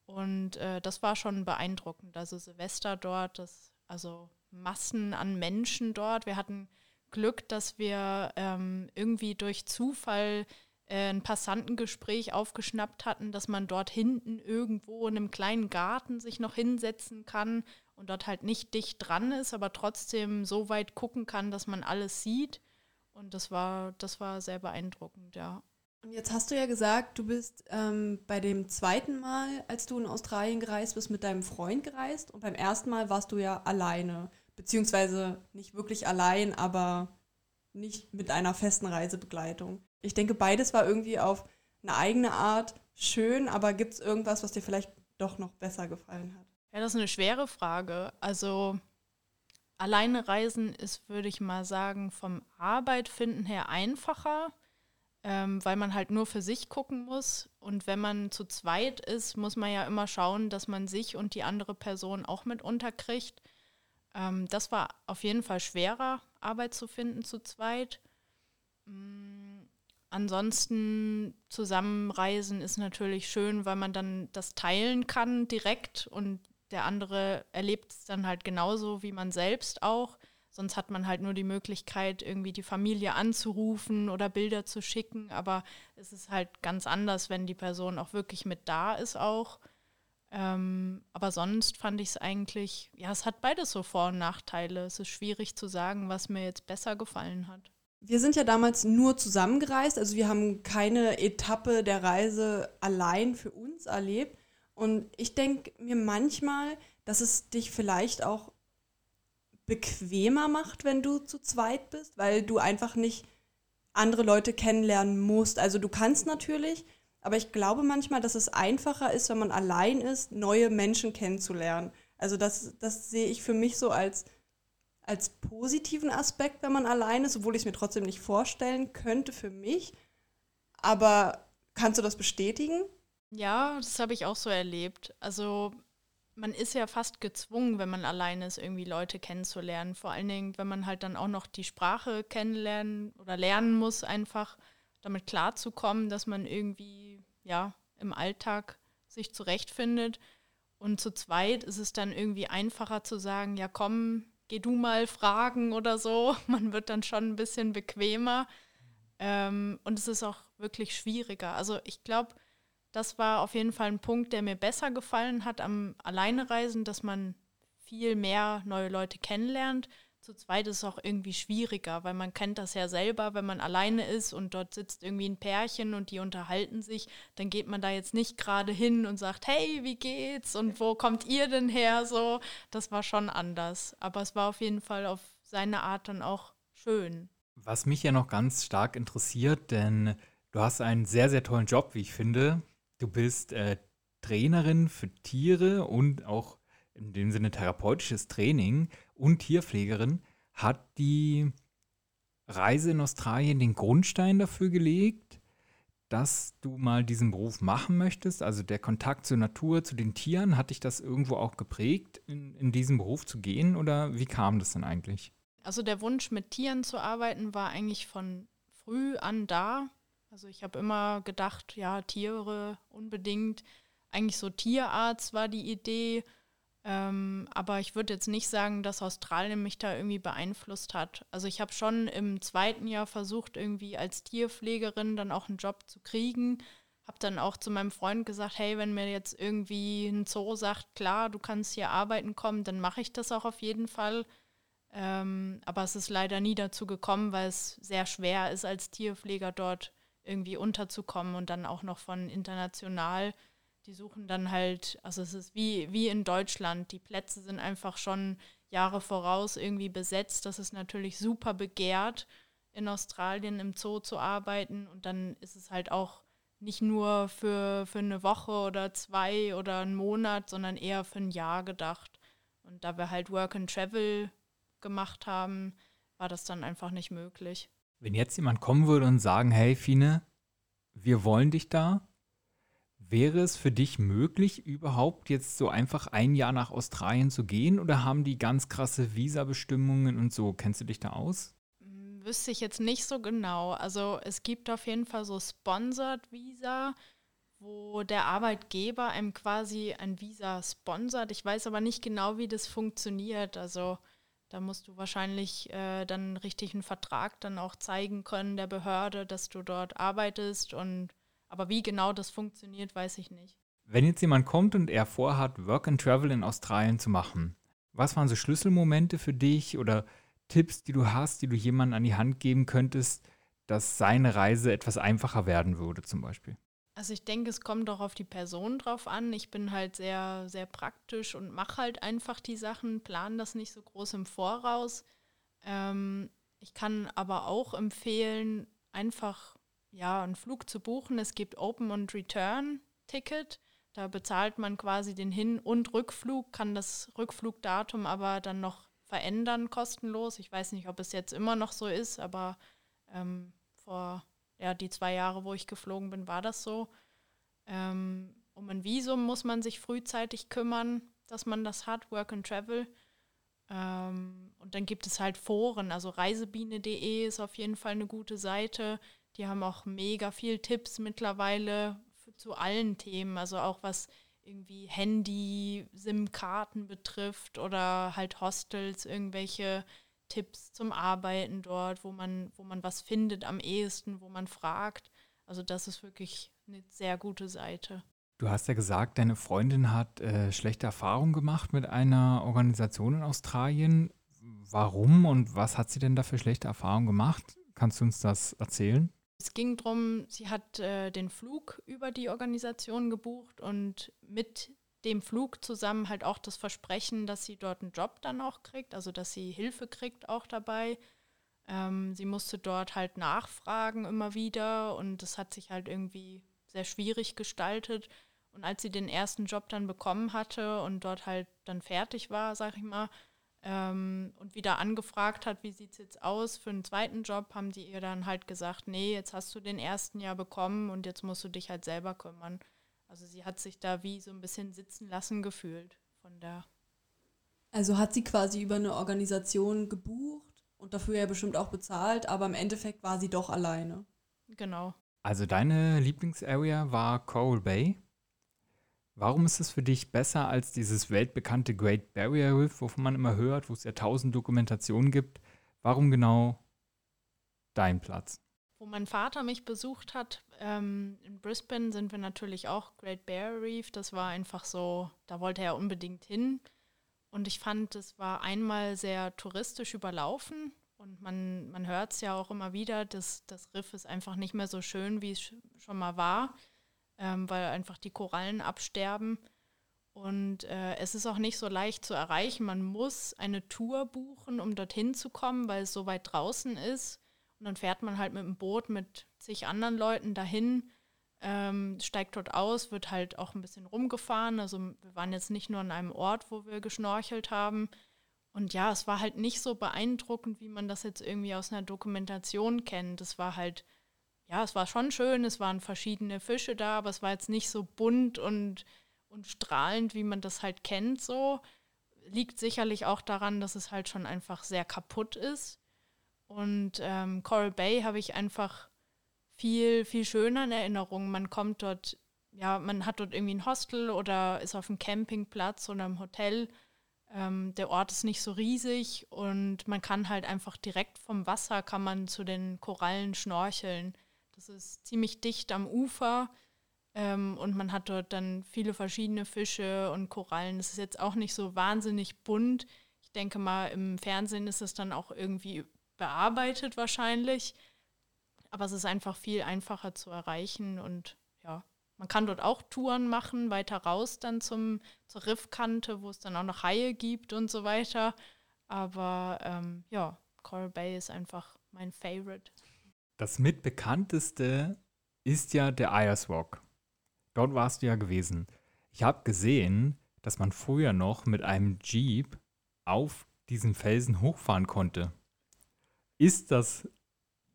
Und äh, das war schon beeindruckend. Also Silvester dort, das, also Massen an Menschen dort. Wir hatten Glück, dass wir ähm, irgendwie durch Zufall äh, ein Passantengespräch aufgeschnappt hatten, dass man dort hinten irgendwo in einem kleinen Garten sich noch hinsetzen kann und dort halt nicht dicht dran ist, aber trotzdem so weit gucken kann, dass man alles sieht. Und das war, das war sehr beeindruckend, ja. Und jetzt hast du ja gesagt, du bist ähm, bei dem zweiten Mal, als du in Australien gereist bist, mit deinem Freund gereist. Und beim ersten Mal warst du ja alleine. Beziehungsweise nicht wirklich allein, aber nicht mit einer festen Reisebegleitung. Ich denke, beides war irgendwie auf eine eigene Art schön, aber gibt es irgendwas, was dir vielleicht doch noch besser gefallen hat? Ja, das ist eine schwere Frage. Also alleine reisen ist, würde ich mal sagen, vom Arbeit finden her einfacher, ähm, weil man halt nur für sich gucken muss. Und wenn man zu zweit ist, muss man ja immer schauen, dass man sich und die andere Person auch mit unterkriegt. Ähm, das war auf jeden Fall schwerer, Arbeit zu finden zu zweit. Mhm. Ansonsten zusammenreisen ist natürlich schön, weil man dann das teilen kann direkt und der andere erlebt es dann halt genauso wie man selbst auch. Sonst hat man halt nur die Möglichkeit, irgendwie die Familie anzurufen oder Bilder zu schicken. Aber es ist halt ganz anders, wenn die Person auch wirklich mit da ist auch. Ähm, aber sonst fand ich es eigentlich, ja, es hat beides so Vor- und Nachteile. Es ist schwierig zu sagen, was mir jetzt besser gefallen hat. Wir sind ja damals nur zusammengereist, also wir haben keine Etappe der Reise allein für uns erlebt. Und ich denke mir manchmal, dass es dich vielleicht auch bequemer macht, wenn du zu zweit bist, weil du einfach nicht andere Leute kennenlernen musst. Also du kannst natürlich, aber ich glaube manchmal, dass es einfacher ist, wenn man allein ist, neue Menschen kennenzulernen. Also das, das sehe ich für mich so als, als positiven Aspekt, wenn man allein ist, obwohl ich es mir trotzdem nicht vorstellen könnte für mich. Aber kannst du das bestätigen? Ja, das habe ich auch so erlebt. Also man ist ja fast gezwungen, wenn man alleine ist, irgendwie Leute kennenzulernen. Vor allen Dingen, wenn man halt dann auch noch die Sprache kennenlernen oder lernen muss, einfach damit klarzukommen, dass man irgendwie ja im Alltag sich zurechtfindet. Und zu zweit ist es dann irgendwie einfacher zu sagen, ja komm, geh du mal fragen oder so. Man wird dann schon ein bisschen bequemer. Ähm, und es ist auch wirklich schwieriger. Also ich glaube, das war auf jeden Fall ein Punkt, der mir besser gefallen hat am Alleinereisen, dass man viel mehr neue Leute kennenlernt. Zu zweit ist es auch irgendwie schwieriger, weil man kennt das ja selber, wenn man alleine ist und dort sitzt irgendwie ein Pärchen und die unterhalten sich, dann geht man da jetzt nicht gerade hin und sagt, hey, wie geht's und wo kommt ihr denn her? So, das war schon anders. Aber es war auf jeden Fall auf seine Art dann auch schön. Was mich ja noch ganz stark interessiert, denn du hast einen sehr, sehr tollen Job, wie ich finde. Du bist äh, Trainerin für Tiere und auch in dem Sinne therapeutisches Training und Tierpflegerin. Hat die Reise in Australien den Grundstein dafür gelegt, dass du mal diesen Beruf machen möchtest? Also der Kontakt zur Natur, zu den Tieren, hat dich das irgendwo auch geprägt, in, in diesen Beruf zu gehen? Oder wie kam das denn eigentlich? Also der Wunsch, mit Tieren zu arbeiten, war eigentlich von früh an da. Also ich habe immer gedacht, ja, Tiere unbedingt. Eigentlich so Tierarzt war die Idee. Ähm, aber ich würde jetzt nicht sagen, dass Australien mich da irgendwie beeinflusst hat. Also ich habe schon im zweiten Jahr versucht, irgendwie als Tierpflegerin dann auch einen Job zu kriegen. Habe dann auch zu meinem Freund gesagt, hey, wenn mir jetzt irgendwie ein Zoo sagt, klar, du kannst hier arbeiten kommen, dann mache ich das auch auf jeden Fall. Ähm, aber es ist leider nie dazu gekommen, weil es sehr schwer ist, als Tierpfleger dort irgendwie unterzukommen und dann auch noch von international. Die suchen dann halt, also es ist wie, wie in Deutschland, die Plätze sind einfach schon Jahre voraus irgendwie besetzt. Das ist natürlich super begehrt, in Australien im Zoo zu arbeiten. Und dann ist es halt auch nicht nur für, für eine Woche oder zwei oder einen Monat, sondern eher für ein Jahr gedacht. Und da wir halt Work and Travel gemacht haben, war das dann einfach nicht möglich. Wenn jetzt jemand kommen würde und sagen, hey Fine, wir wollen dich da, wäre es für dich möglich, überhaupt jetzt so einfach ein Jahr nach Australien zu gehen oder haben die ganz krasse Visabestimmungen und so? Kennst du dich da aus? Wüsste ich jetzt nicht so genau. Also es gibt auf jeden Fall so Sponsored Visa wo der Arbeitgeber einem quasi ein Visa sponsert. Ich weiß aber nicht genau, wie das funktioniert. Also da musst du wahrscheinlich äh, dann einen richtigen Vertrag dann auch zeigen können der Behörde, dass du dort arbeitest. Und aber wie genau das funktioniert, weiß ich nicht. Wenn jetzt jemand kommt und er vorhat, Work and Travel in Australien zu machen, was waren so Schlüsselmomente für dich oder Tipps, die du hast, die du jemandem an die Hand geben könntest, dass seine Reise etwas einfacher werden würde, zum Beispiel? Also ich denke, es kommt auch auf die Person drauf an. Ich bin halt sehr, sehr praktisch und mache halt einfach die Sachen, plan das nicht so groß im Voraus. Ähm, ich kann aber auch empfehlen, einfach ja, einen Flug zu buchen. Es gibt Open- und Return-Ticket. Da bezahlt man quasi den Hin- und Rückflug, kann das Rückflugdatum aber dann noch verändern, kostenlos. Ich weiß nicht, ob es jetzt immer noch so ist, aber ähm, vor ja, die zwei Jahre, wo ich geflogen bin, war das so. Ähm, um ein Visum muss man sich frühzeitig kümmern, dass man das hat, Work and Travel. Ähm, und dann gibt es halt Foren, also reisebiene.de ist auf jeden Fall eine gute Seite. Die haben auch mega viel Tipps mittlerweile zu allen Themen, also auch was irgendwie Handy, SIM-Karten betrifft oder halt Hostels, irgendwelche Tipps zum Arbeiten dort, wo man, wo man was findet am ehesten, wo man fragt. Also das ist wirklich eine sehr gute Seite. Du hast ja gesagt, deine Freundin hat äh, schlechte Erfahrungen gemacht mit einer Organisation in Australien. Warum und was hat sie denn da für schlechte Erfahrungen gemacht? Kannst du uns das erzählen? Es ging darum, sie hat äh, den Flug über die Organisation gebucht und mit dem Flug zusammen halt auch das Versprechen, dass sie dort einen Job dann auch kriegt, also dass sie Hilfe kriegt auch dabei. Ähm, sie musste dort halt nachfragen immer wieder und das hat sich halt irgendwie sehr schwierig gestaltet. Und als sie den ersten Job dann bekommen hatte und dort halt dann fertig war, sag ich mal, ähm, und wieder angefragt hat, wie sieht es jetzt aus für einen zweiten Job, haben die ihr dann halt gesagt, nee, jetzt hast du den ersten ja bekommen und jetzt musst du dich halt selber kümmern. Also sie hat sich da wie so ein bisschen sitzen lassen gefühlt von der. Also hat sie quasi über eine Organisation gebucht und dafür ja bestimmt auch bezahlt, aber im Endeffekt war sie doch alleine. Genau. Also deine Lieblingsarea war Coral Bay. Warum ist es für dich besser als dieses weltbekannte Great Barrier Reef, wovon man immer hört, wo es ja tausend Dokumentationen gibt? Warum genau dein Platz? Wo mein Vater mich besucht hat, ähm, in Brisbane sind wir natürlich auch Great Barrier Reef. Das war einfach so, da wollte er unbedingt hin. Und ich fand, es war einmal sehr touristisch überlaufen. Und man, man hört es ja auch immer wieder, dass das Riff ist einfach nicht mehr so schön, wie es schon mal war, ähm, weil einfach die Korallen absterben. Und äh, es ist auch nicht so leicht zu erreichen. Man muss eine Tour buchen, um dorthin zu kommen, weil es so weit draußen ist. Und dann fährt man halt mit dem Boot mit zig anderen Leuten dahin, ähm, steigt dort aus, wird halt auch ein bisschen rumgefahren. Also wir waren jetzt nicht nur an einem Ort, wo wir geschnorchelt haben. Und ja, es war halt nicht so beeindruckend, wie man das jetzt irgendwie aus einer Dokumentation kennt. Es war halt, ja, es war schon schön, es waren verschiedene Fische da, aber es war jetzt nicht so bunt und, und strahlend, wie man das halt kennt so. Liegt sicherlich auch daran, dass es halt schon einfach sehr kaputt ist. Und ähm, Coral Bay habe ich einfach viel, viel schöner in Erinnerung. Man kommt dort, ja, man hat dort irgendwie ein Hostel oder ist auf einem Campingplatz oder im Hotel. Ähm, der Ort ist nicht so riesig und man kann halt einfach direkt vom Wasser kann man zu den Korallen schnorcheln. Das ist ziemlich dicht am Ufer ähm, und man hat dort dann viele verschiedene Fische und Korallen. Das ist jetzt auch nicht so wahnsinnig bunt. Ich denke mal, im Fernsehen ist es dann auch irgendwie bearbeitet wahrscheinlich. Aber es ist einfach viel einfacher zu erreichen und ja, man kann dort auch Touren machen, weiter raus dann zum, zur Riffkante, wo es dann auch noch Haie gibt und so weiter. Aber ähm, ja, Coral Bay ist einfach mein Favorite. Das mitbekannteste ist ja der Ayers Rock. Dort warst du ja gewesen. Ich habe gesehen, dass man früher noch mit einem Jeep auf diesen Felsen hochfahren konnte. Ist das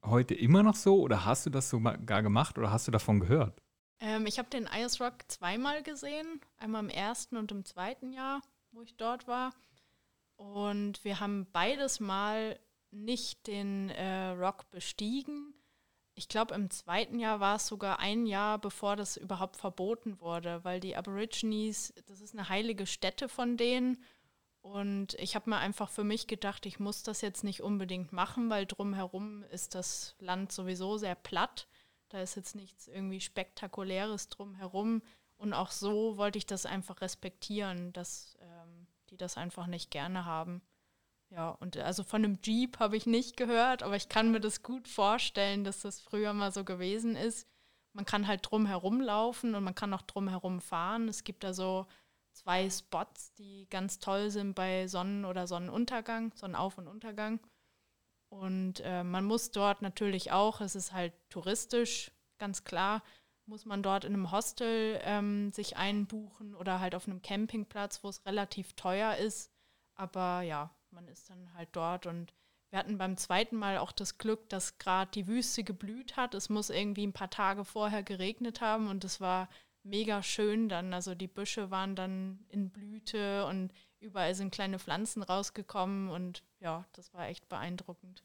heute immer noch so oder hast du das sogar gemacht oder hast du davon gehört? Ähm, ich habe den Ice Rock zweimal gesehen, einmal im ersten und im zweiten Jahr, wo ich dort war. Und wir haben beides Mal nicht den äh, Rock bestiegen. ich glaube, im zweiten Jahr war es sogar ein Jahr, bevor das überhaupt verboten wurde, weil die Aborigines, das ist eine heilige Stätte von denen. Und ich habe mir einfach für mich gedacht, ich muss das jetzt nicht unbedingt machen, weil drumherum ist das Land sowieso sehr platt. Da ist jetzt nichts irgendwie Spektakuläres drumherum. Und auch so wollte ich das einfach respektieren, dass ähm, die das einfach nicht gerne haben. Ja, und also von einem Jeep habe ich nicht gehört, aber ich kann mir das gut vorstellen, dass das früher mal so gewesen ist. Man kann halt drum herum laufen und man kann auch drum herum fahren. Es gibt da so zwei Spots, die ganz toll sind bei Sonnen- oder Sonnenuntergang, Sonnenauf- und Untergang. Und äh, man muss dort natürlich auch, es ist halt touristisch, ganz klar, muss man dort in einem Hostel ähm, sich einbuchen oder halt auf einem Campingplatz, wo es relativ teuer ist. Aber ja, man ist dann halt dort und wir hatten beim zweiten Mal auch das Glück, dass gerade die Wüste geblüht hat. Es muss irgendwie ein paar Tage vorher geregnet haben und es war mega schön dann. Also die Büsche waren dann in Blüte und überall sind kleine Pflanzen rausgekommen und ja, das war echt beeindruckend.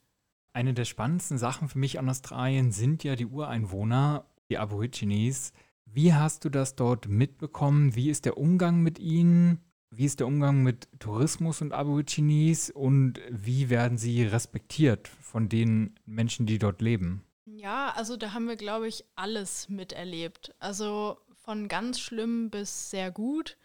Eine der spannendsten Sachen für mich an Australien sind ja die Ureinwohner, die Aborigines. Wie hast du das dort mitbekommen? Wie ist der Umgang mit ihnen? Wie ist der Umgang mit Tourismus und Aborigines und wie werden sie respektiert von den Menschen, die dort leben? Ja, also da haben wir, glaube ich, alles miterlebt. Also von ganz schlimm bis sehr gut.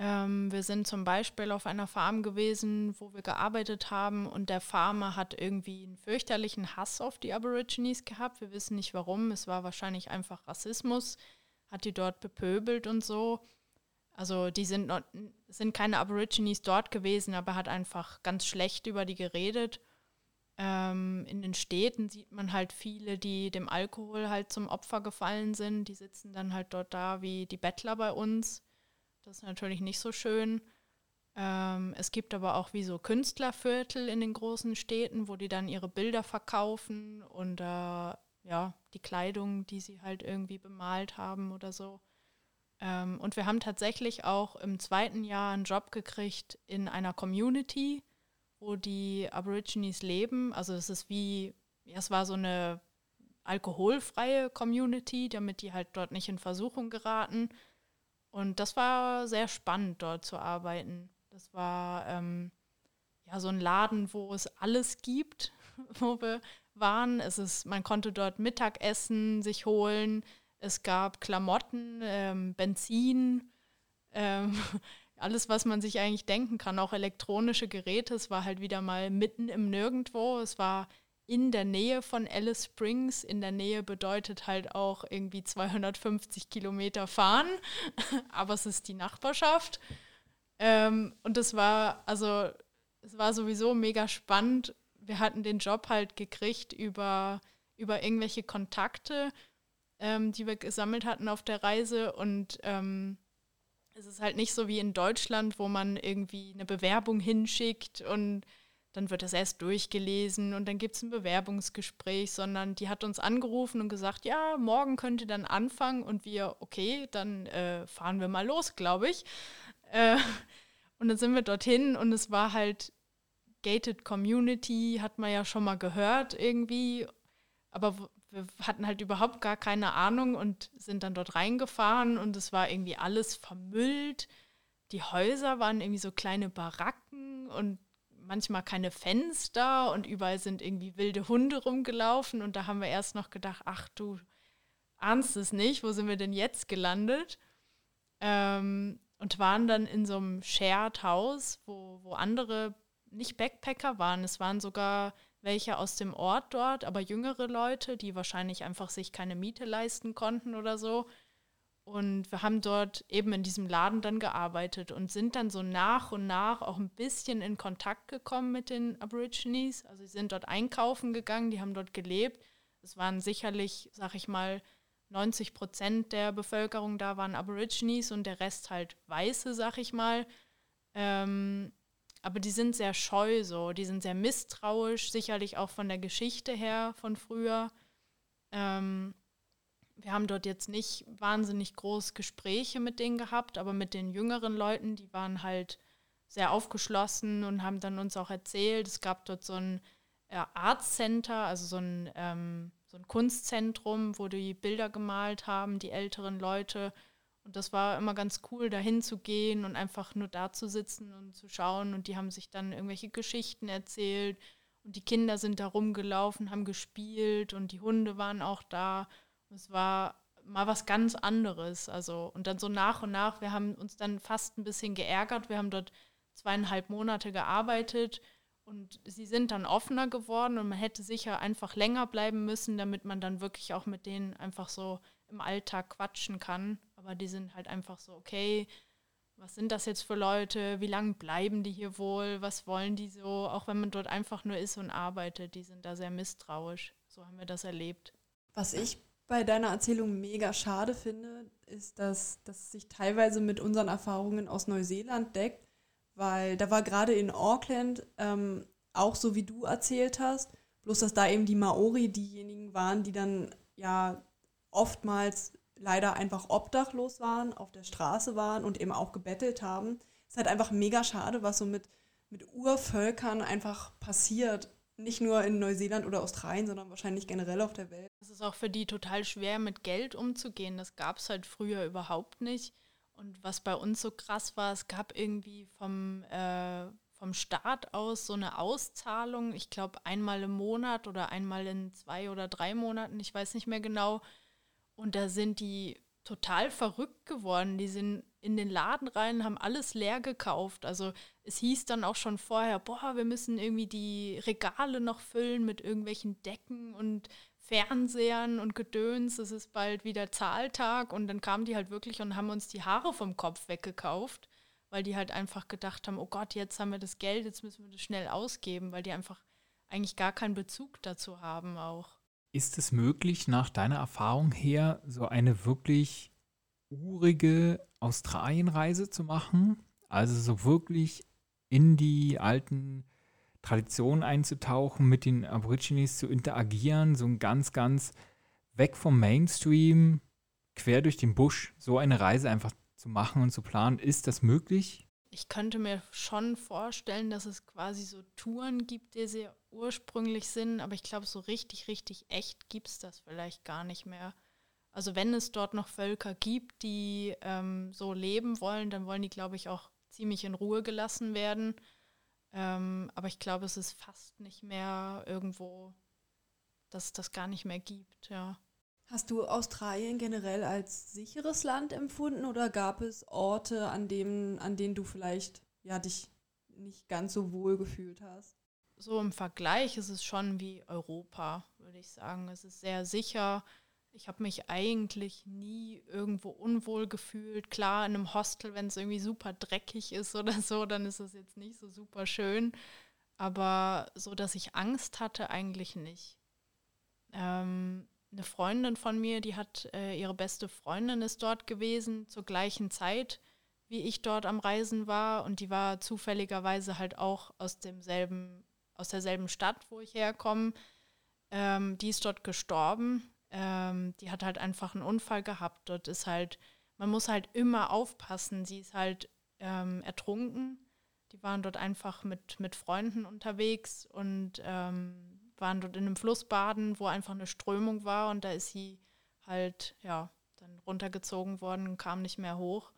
Ähm, wir sind zum Beispiel auf einer Farm gewesen, wo wir gearbeitet haben und der Farmer hat irgendwie einen fürchterlichen Hass auf die Aborigines gehabt. Wir wissen nicht warum. Es war wahrscheinlich einfach Rassismus, hat die dort bepöbelt und so. Also die sind, noch, sind keine Aborigines dort gewesen, aber hat einfach ganz schlecht über die geredet. Ähm, in den Städten sieht man halt viele, die dem Alkohol halt zum Opfer gefallen sind. Die sitzen dann halt dort da wie die Bettler bei uns. Das ist natürlich nicht so schön. Ähm, es gibt aber auch wie so Künstlerviertel in den großen Städten, wo die dann ihre Bilder verkaufen und äh, ja, die Kleidung, die sie halt irgendwie bemalt haben oder so. Ähm, und wir haben tatsächlich auch im zweiten Jahr einen Job gekriegt in einer Community, wo die Aborigines leben. Also es ist wie, ja, es war so eine alkoholfreie Community, damit die halt dort nicht in Versuchung geraten. Und das war sehr spannend, dort zu arbeiten. Das war ähm, ja so ein Laden, wo es alles gibt, wo wir waren. Es ist, man konnte dort Mittagessen sich holen. Es gab Klamotten, ähm, Benzin, ähm, alles, was man sich eigentlich denken kann, auch elektronische Geräte. Es war halt wieder mal mitten im Nirgendwo. Es war in der Nähe von Alice Springs. In der Nähe bedeutet halt auch irgendwie 250 Kilometer fahren, aber es ist die Nachbarschaft. Ähm, und es war, also, es war sowieso mega spannend. Wir hatten den Job halt gekriegt über, über irgendwelche Kontakte ähm, die wir gesammelt hatten auf der Reise. Und ähm, es ist halt nicht so wie in Deutschland, wo man irgendwie eine Bewerbung hinschickt und dann wird das erst durchgelesen und dann gibt es ein Bewerbungsgespräch, sondern die hat uns angerufen und gesagt, ja, morgen könnt ihr dann anfangen und wir, okay, dann äh, fahren wir mal los, glaube ich. Äh, und dann sind wir dorthin und es war halt Gated Community, hat man ja schon mal gehört irgendwie, aber wir hatten halt überhaupt gar keine Ahnung und sind dann dort reingefahren und es war irgendwie alles vermüllt. Die Häuser waren irgendwie so kleine Baracken und manchmal keine Fenster und überall sind irgendwie wilde Hunde rumgelaufen und da haben wir erst noch gedacht, ach du ahnst es nicht, wo sind wir denn jetzt gelandet? Ähm, und waren dann in so einem Shared House, wo, wo andere nicht Backpacker waren. Es waren sogar welche aus dem Ort dort, aber jüngere Leute, die wahrscheinlich einfach sich keine Miete leisten konnten oder so. Und wir haben dort eben in diesem Laden dann gearbeitet und sind dann so nach und nach auch ein bisschen in Kontakt gekommen mit den Aborigines. Also sie sind dort einkaufen gegangen, die haben dort gelebt. Es waren sicherlich, sag ich mal, 90 Prozent der Bevölkerung da waren Aborigines und der Rest halt Weiße, sag ich mal. Ähm, aber die sind sehr scheu so, die sind sehr misstrauisch, sicherlich auch von der Geschichte her von früher. Ähm, wir haben dort jetzt nicht wahnsinnig groß Gespräche mit denen gehabt, aber mit den jüngeren Leuten, die waren halt sehr aufgeschlossen und haben dann uns auch erzählt, es gab dort so ein äh, Arts Center, also so ein, ähm, so ein Kunstzentrum, wo die Bilder gemalt haben, die älteren Leute. Und das war immer ganz cool, da hinzugehen und einfach nur da zu sitzen und zu schauen. Und die haben sich dann irgendwelche Geschichten erzählt. Und die Kinder sind da rumgelaufen, haben gespielt und die Hunde waren auch da. Es war mal was ganz anderes. Also, und dann so nach und nach, wir haben uns dann fast ein bisschen geärgert. Wir haben dort zweieinhalb Monate gearbeitet und sie sind dann offener geworden und man hätte sicher einfach länger bleiben müssen, damit man dann wirklich auch mit denen einfach so im Alltag quatschen kann. Aber die sind halt einfach so, okay, was sind das jetzt für Leute? Wie lange bleiben die hier wohl? Was wollen die so? Auch wenn man dort einfach nur ist und arbeitet, die sind da sehr misstrauisch. So haben wir das erlebt. Was ich bei deiner Erzählung mega schade finde, ist, dass das sich teilweise mit unseren Erfahrungen aus Neuseeland deckt, weil da war gerade in Auckland ähm, auch so, wie du erzählt hast, bloß dass da eben die Maori diejenigen waren, die dann ja oftmals leider einfach obdachlos waren, auf der Straße waren und eben auch gebettelt haben. Es ist halt einfach mega schade, was so mit, mit Urvölkern einfach passiert. Nicht nur in Neuseeland oder Australien, sondern wahrscheinlich generell auf der Welt. Es ist auch für die total schwer, mit Geld umzugehen. Das gab es halt früher überhaupt nicht. Und was bei uns so krass war, es gab irgendwie vom, äh, vom Staat aus so eine Auszahlung, ich glaube einmal im Monat oder einmal in zwei oder drei Monaten, ich weiß nicht mehr genau, und da sind die total verrückt geworden. Die sind in den Laden rein, haben alles leer gekauft. Also es hieß dann auch schon vorher, boah, wir müssen irgendwie die Regale noch füllen mit irgendwelchen Decken und Fernsehern und Gedöns. Es ist bald wieder Zahltag. Und dann kamen die halt wirklich und haben uns die Haare vom Kopf weggekauft, weil die halt einfach gedacht haben, oh Gott, jetzt haben wir das Geld, jetzt müssen wir das schnell ausgeben, weil die einfach eigentlich gar keinen Bezug dazu haben auch. Ist es möglich, nach deiner Erfahrung her, so eine wirklich urige Australienreise zu machen? Also so wirklich in die alten Traditionen einzutauchen, mit den Aborigines zu interagieren, so ein ganz, ganz weg vom Mainstream, quer durch den Busch, so eine Reise einfach zu machen und zu planen. Ist das möglich? Ich könnte mir schon vorstellen, dass es quasi so Touren gibt, die sehr ursprünglich sind, aber ich glaube, so richtig, richtig echt gibt es das vielleicht gar nicht mehr. Also wenn es dort noch Völker gibt, die ähm, so leben wollen, dann wollen die, glaube ich, auch ziemlich in Ruhe gelassen werden. Ähm, aber ich glaube, es ist fast nicht mehr irgendwo, dass es das gar nicht mehr gibt, ja. Hast du Australien generell als sicheres Land empfunden oder gab es Orte, an, dem, an denen du vielleicht ja, dich nicht ganz so wohl gefühlt hast? So im Vergleich ist es schon wie Europa, würde ich sagen. Es ist sehr sicher. Ich habe mich eigentlich nie irgendwo unwohl gefühlt. Klar, in einem Hostel, wenn es irgendwie super dreckig ist oder so, dann ist es jetzt nicht so super schön. Aber so, dass ich Angst hatte, eigentlich nicht. Ähm, eine Freundin von mir, die hat äh, ihre beste Freundin ist dort gewesen zur gleichen Zeit, wie ich dort am Reisen war und die war zufälligerweise halt auch aus demselben aus derselben Stadt, wo ich herkomme. Ähm, die ist dort gestorben. Ähm, die hat halt einfach einen Unfall gehabt. Dort ist halt, man muss halt immer aufpassen. Sie ist halt ähm, ertrunken. Die waren dort einfach mit, mit Freunden unterwegs und ähm, waren dort in einem Fluss baden, wo einfach eine Strömung war und da ist sie halt, ja, dann runtergezogen worden, kam nicht mehr hoch.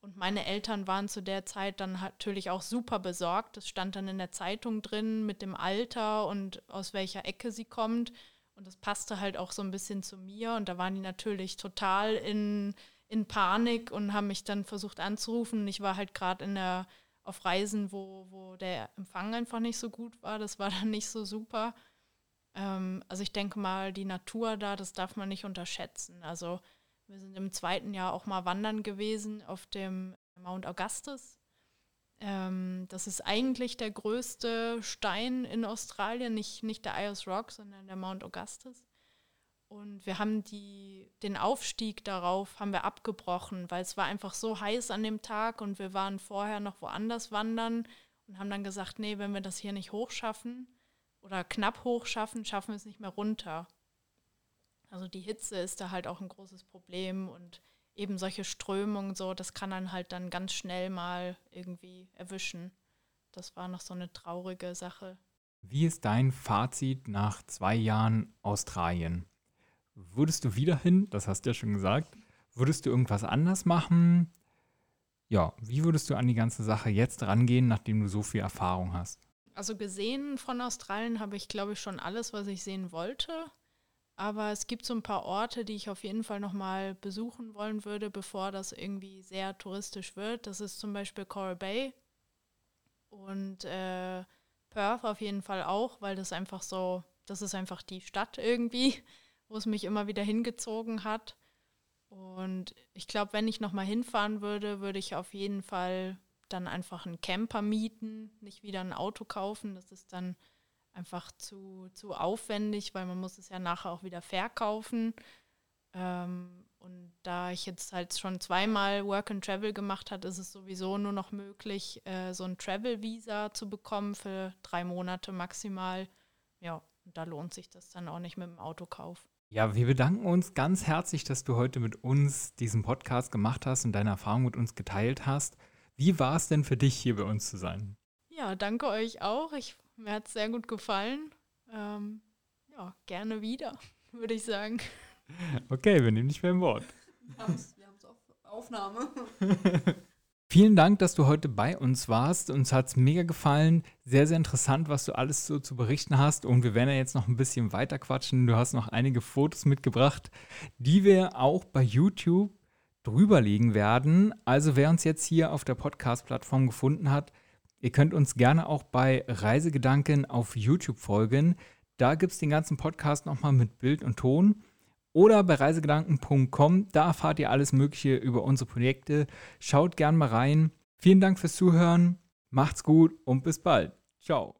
Und meine Eltern waren zu der Zeit dann natürlich auch super besorgt. Das stand dann in der Zeitung drin mit dem Alter und aus welcher Ecke sie kommt. Und das passte halt auch so ein bisschen zu mir. Und da waren die natürlich total in, in Panik und haben mich dann versucht anzurufen. Ich war halt gerade auf Reisen, wo, wo der Empfang einfach nicht so gut war. Das war dann nicht so super. Ähm, also ich denke mal, die Natur da, das darf man nicht unterschätzen. Also wir sind im zweiten Jahr auch mal wandern gewesen auf dem Mount Augustus. Ähm, das ist eigentlich der größte Stein in Australien, nicht, nicht der Ayers Rock, sondern der Mount Augustus. Und wir haben die, den Aufstieg darauf haben wir abgebrochen, weil es war einfach so heiß an dem Tag und wir waren vorher noch woanders wandern und haben dann gesagt, nee, wenn wir das hier nicht hochschaffen, oder knapp hoch schaffen, schaffen wir es nicht mehr runter. Also die Hitze ist da halt auch ein großes Problem und eben solche Strömungen so, das kann dann halt dann ganz schnell mal irgendwie erwischen. Das war noch so eine traurige Sache. Wie ist dein Fazit nach zwei Jahren Australien? Würdest du wieder hin? Das hast du ja schon gesagt. Würdest du irgendwas anders machen? Ja, wie würdest du an die ganze Sache jetzt rangehen, nachdem du so viel Erfahrung hast? Also gesehen von Australien habe ich, glaube ich, schon alles, was ich sehen wollte. Aber es gibt so ein paar Orte, die ich auf jeden Fall nochmal besuchen wollen würde, bevor das irgendwie sehr touristisch wird. Das ist zum Beispiel Coral Bay und äh, Perth auf jeden Fall auch, weil das einfach so, das ist einfach die Stadt irgendwie, wo es mich immer wieder hingezogen hat. Und ich glaube, wenn ich nochmal hinfahren würde, würde ich auf jeden Fall dann einfach einen Camper mieten, nicht wieder ein Auto kaufen. Das ist dann einfach zu, zu aufwendig, weil man muss es ja nachher auch wieder verkaufen. Ähm, und da ich jetzt halt schon zweimal Work and Travel gemacht habe, ist es sowieso nur noch möglich, äh, so ein Travel-Visa zu bekommen für drei Monate maximal. Ja, und da lohnt sich das dann auch nicht mit dem Autokauf. Ja, wir bedanken uns ganz herzlich, dass du heute mit uns diesen Podcast gemacht hast und deine Erfahrung mit uns geteilt hast. Wie war es denn für dich, hier bei uns zu sein? Ja, danke euch auch. Ich mir hat es sehr gut gefallen. Ähm, ja, gerne wieder, würde ich sagen. Okay, wir nehmen dich beim Wort. Wir haben es auf Aufnahme. Vielen Dank, dass du heute bei uns warst. Uns hat es mega gefallen. Sehr, sehr interessant, was du alles so zu berichten hast. Und wir werden ja jetzt noch ein bisschen weiter quatschen. Du hast noch einige Fotos mitgebracht, die wir auch bei YouTube drüberlegen werden. Also wer uns jetzt hier auf der Podcast-Plattform gefunden hat, Ihr könnt uns gerne auch bei Reisegedanken auf YouTube folgen. Da gibt es den ganzen Podcast nochmal mit Bild und Ton. Oder bei reisegedanken.com, da erfahrt ihr alles Mögliche über unsere Projekte. Schaut gerne mal rein. Vielen Dank fürs Zuhören, macht's gut und bis bald. Ciao.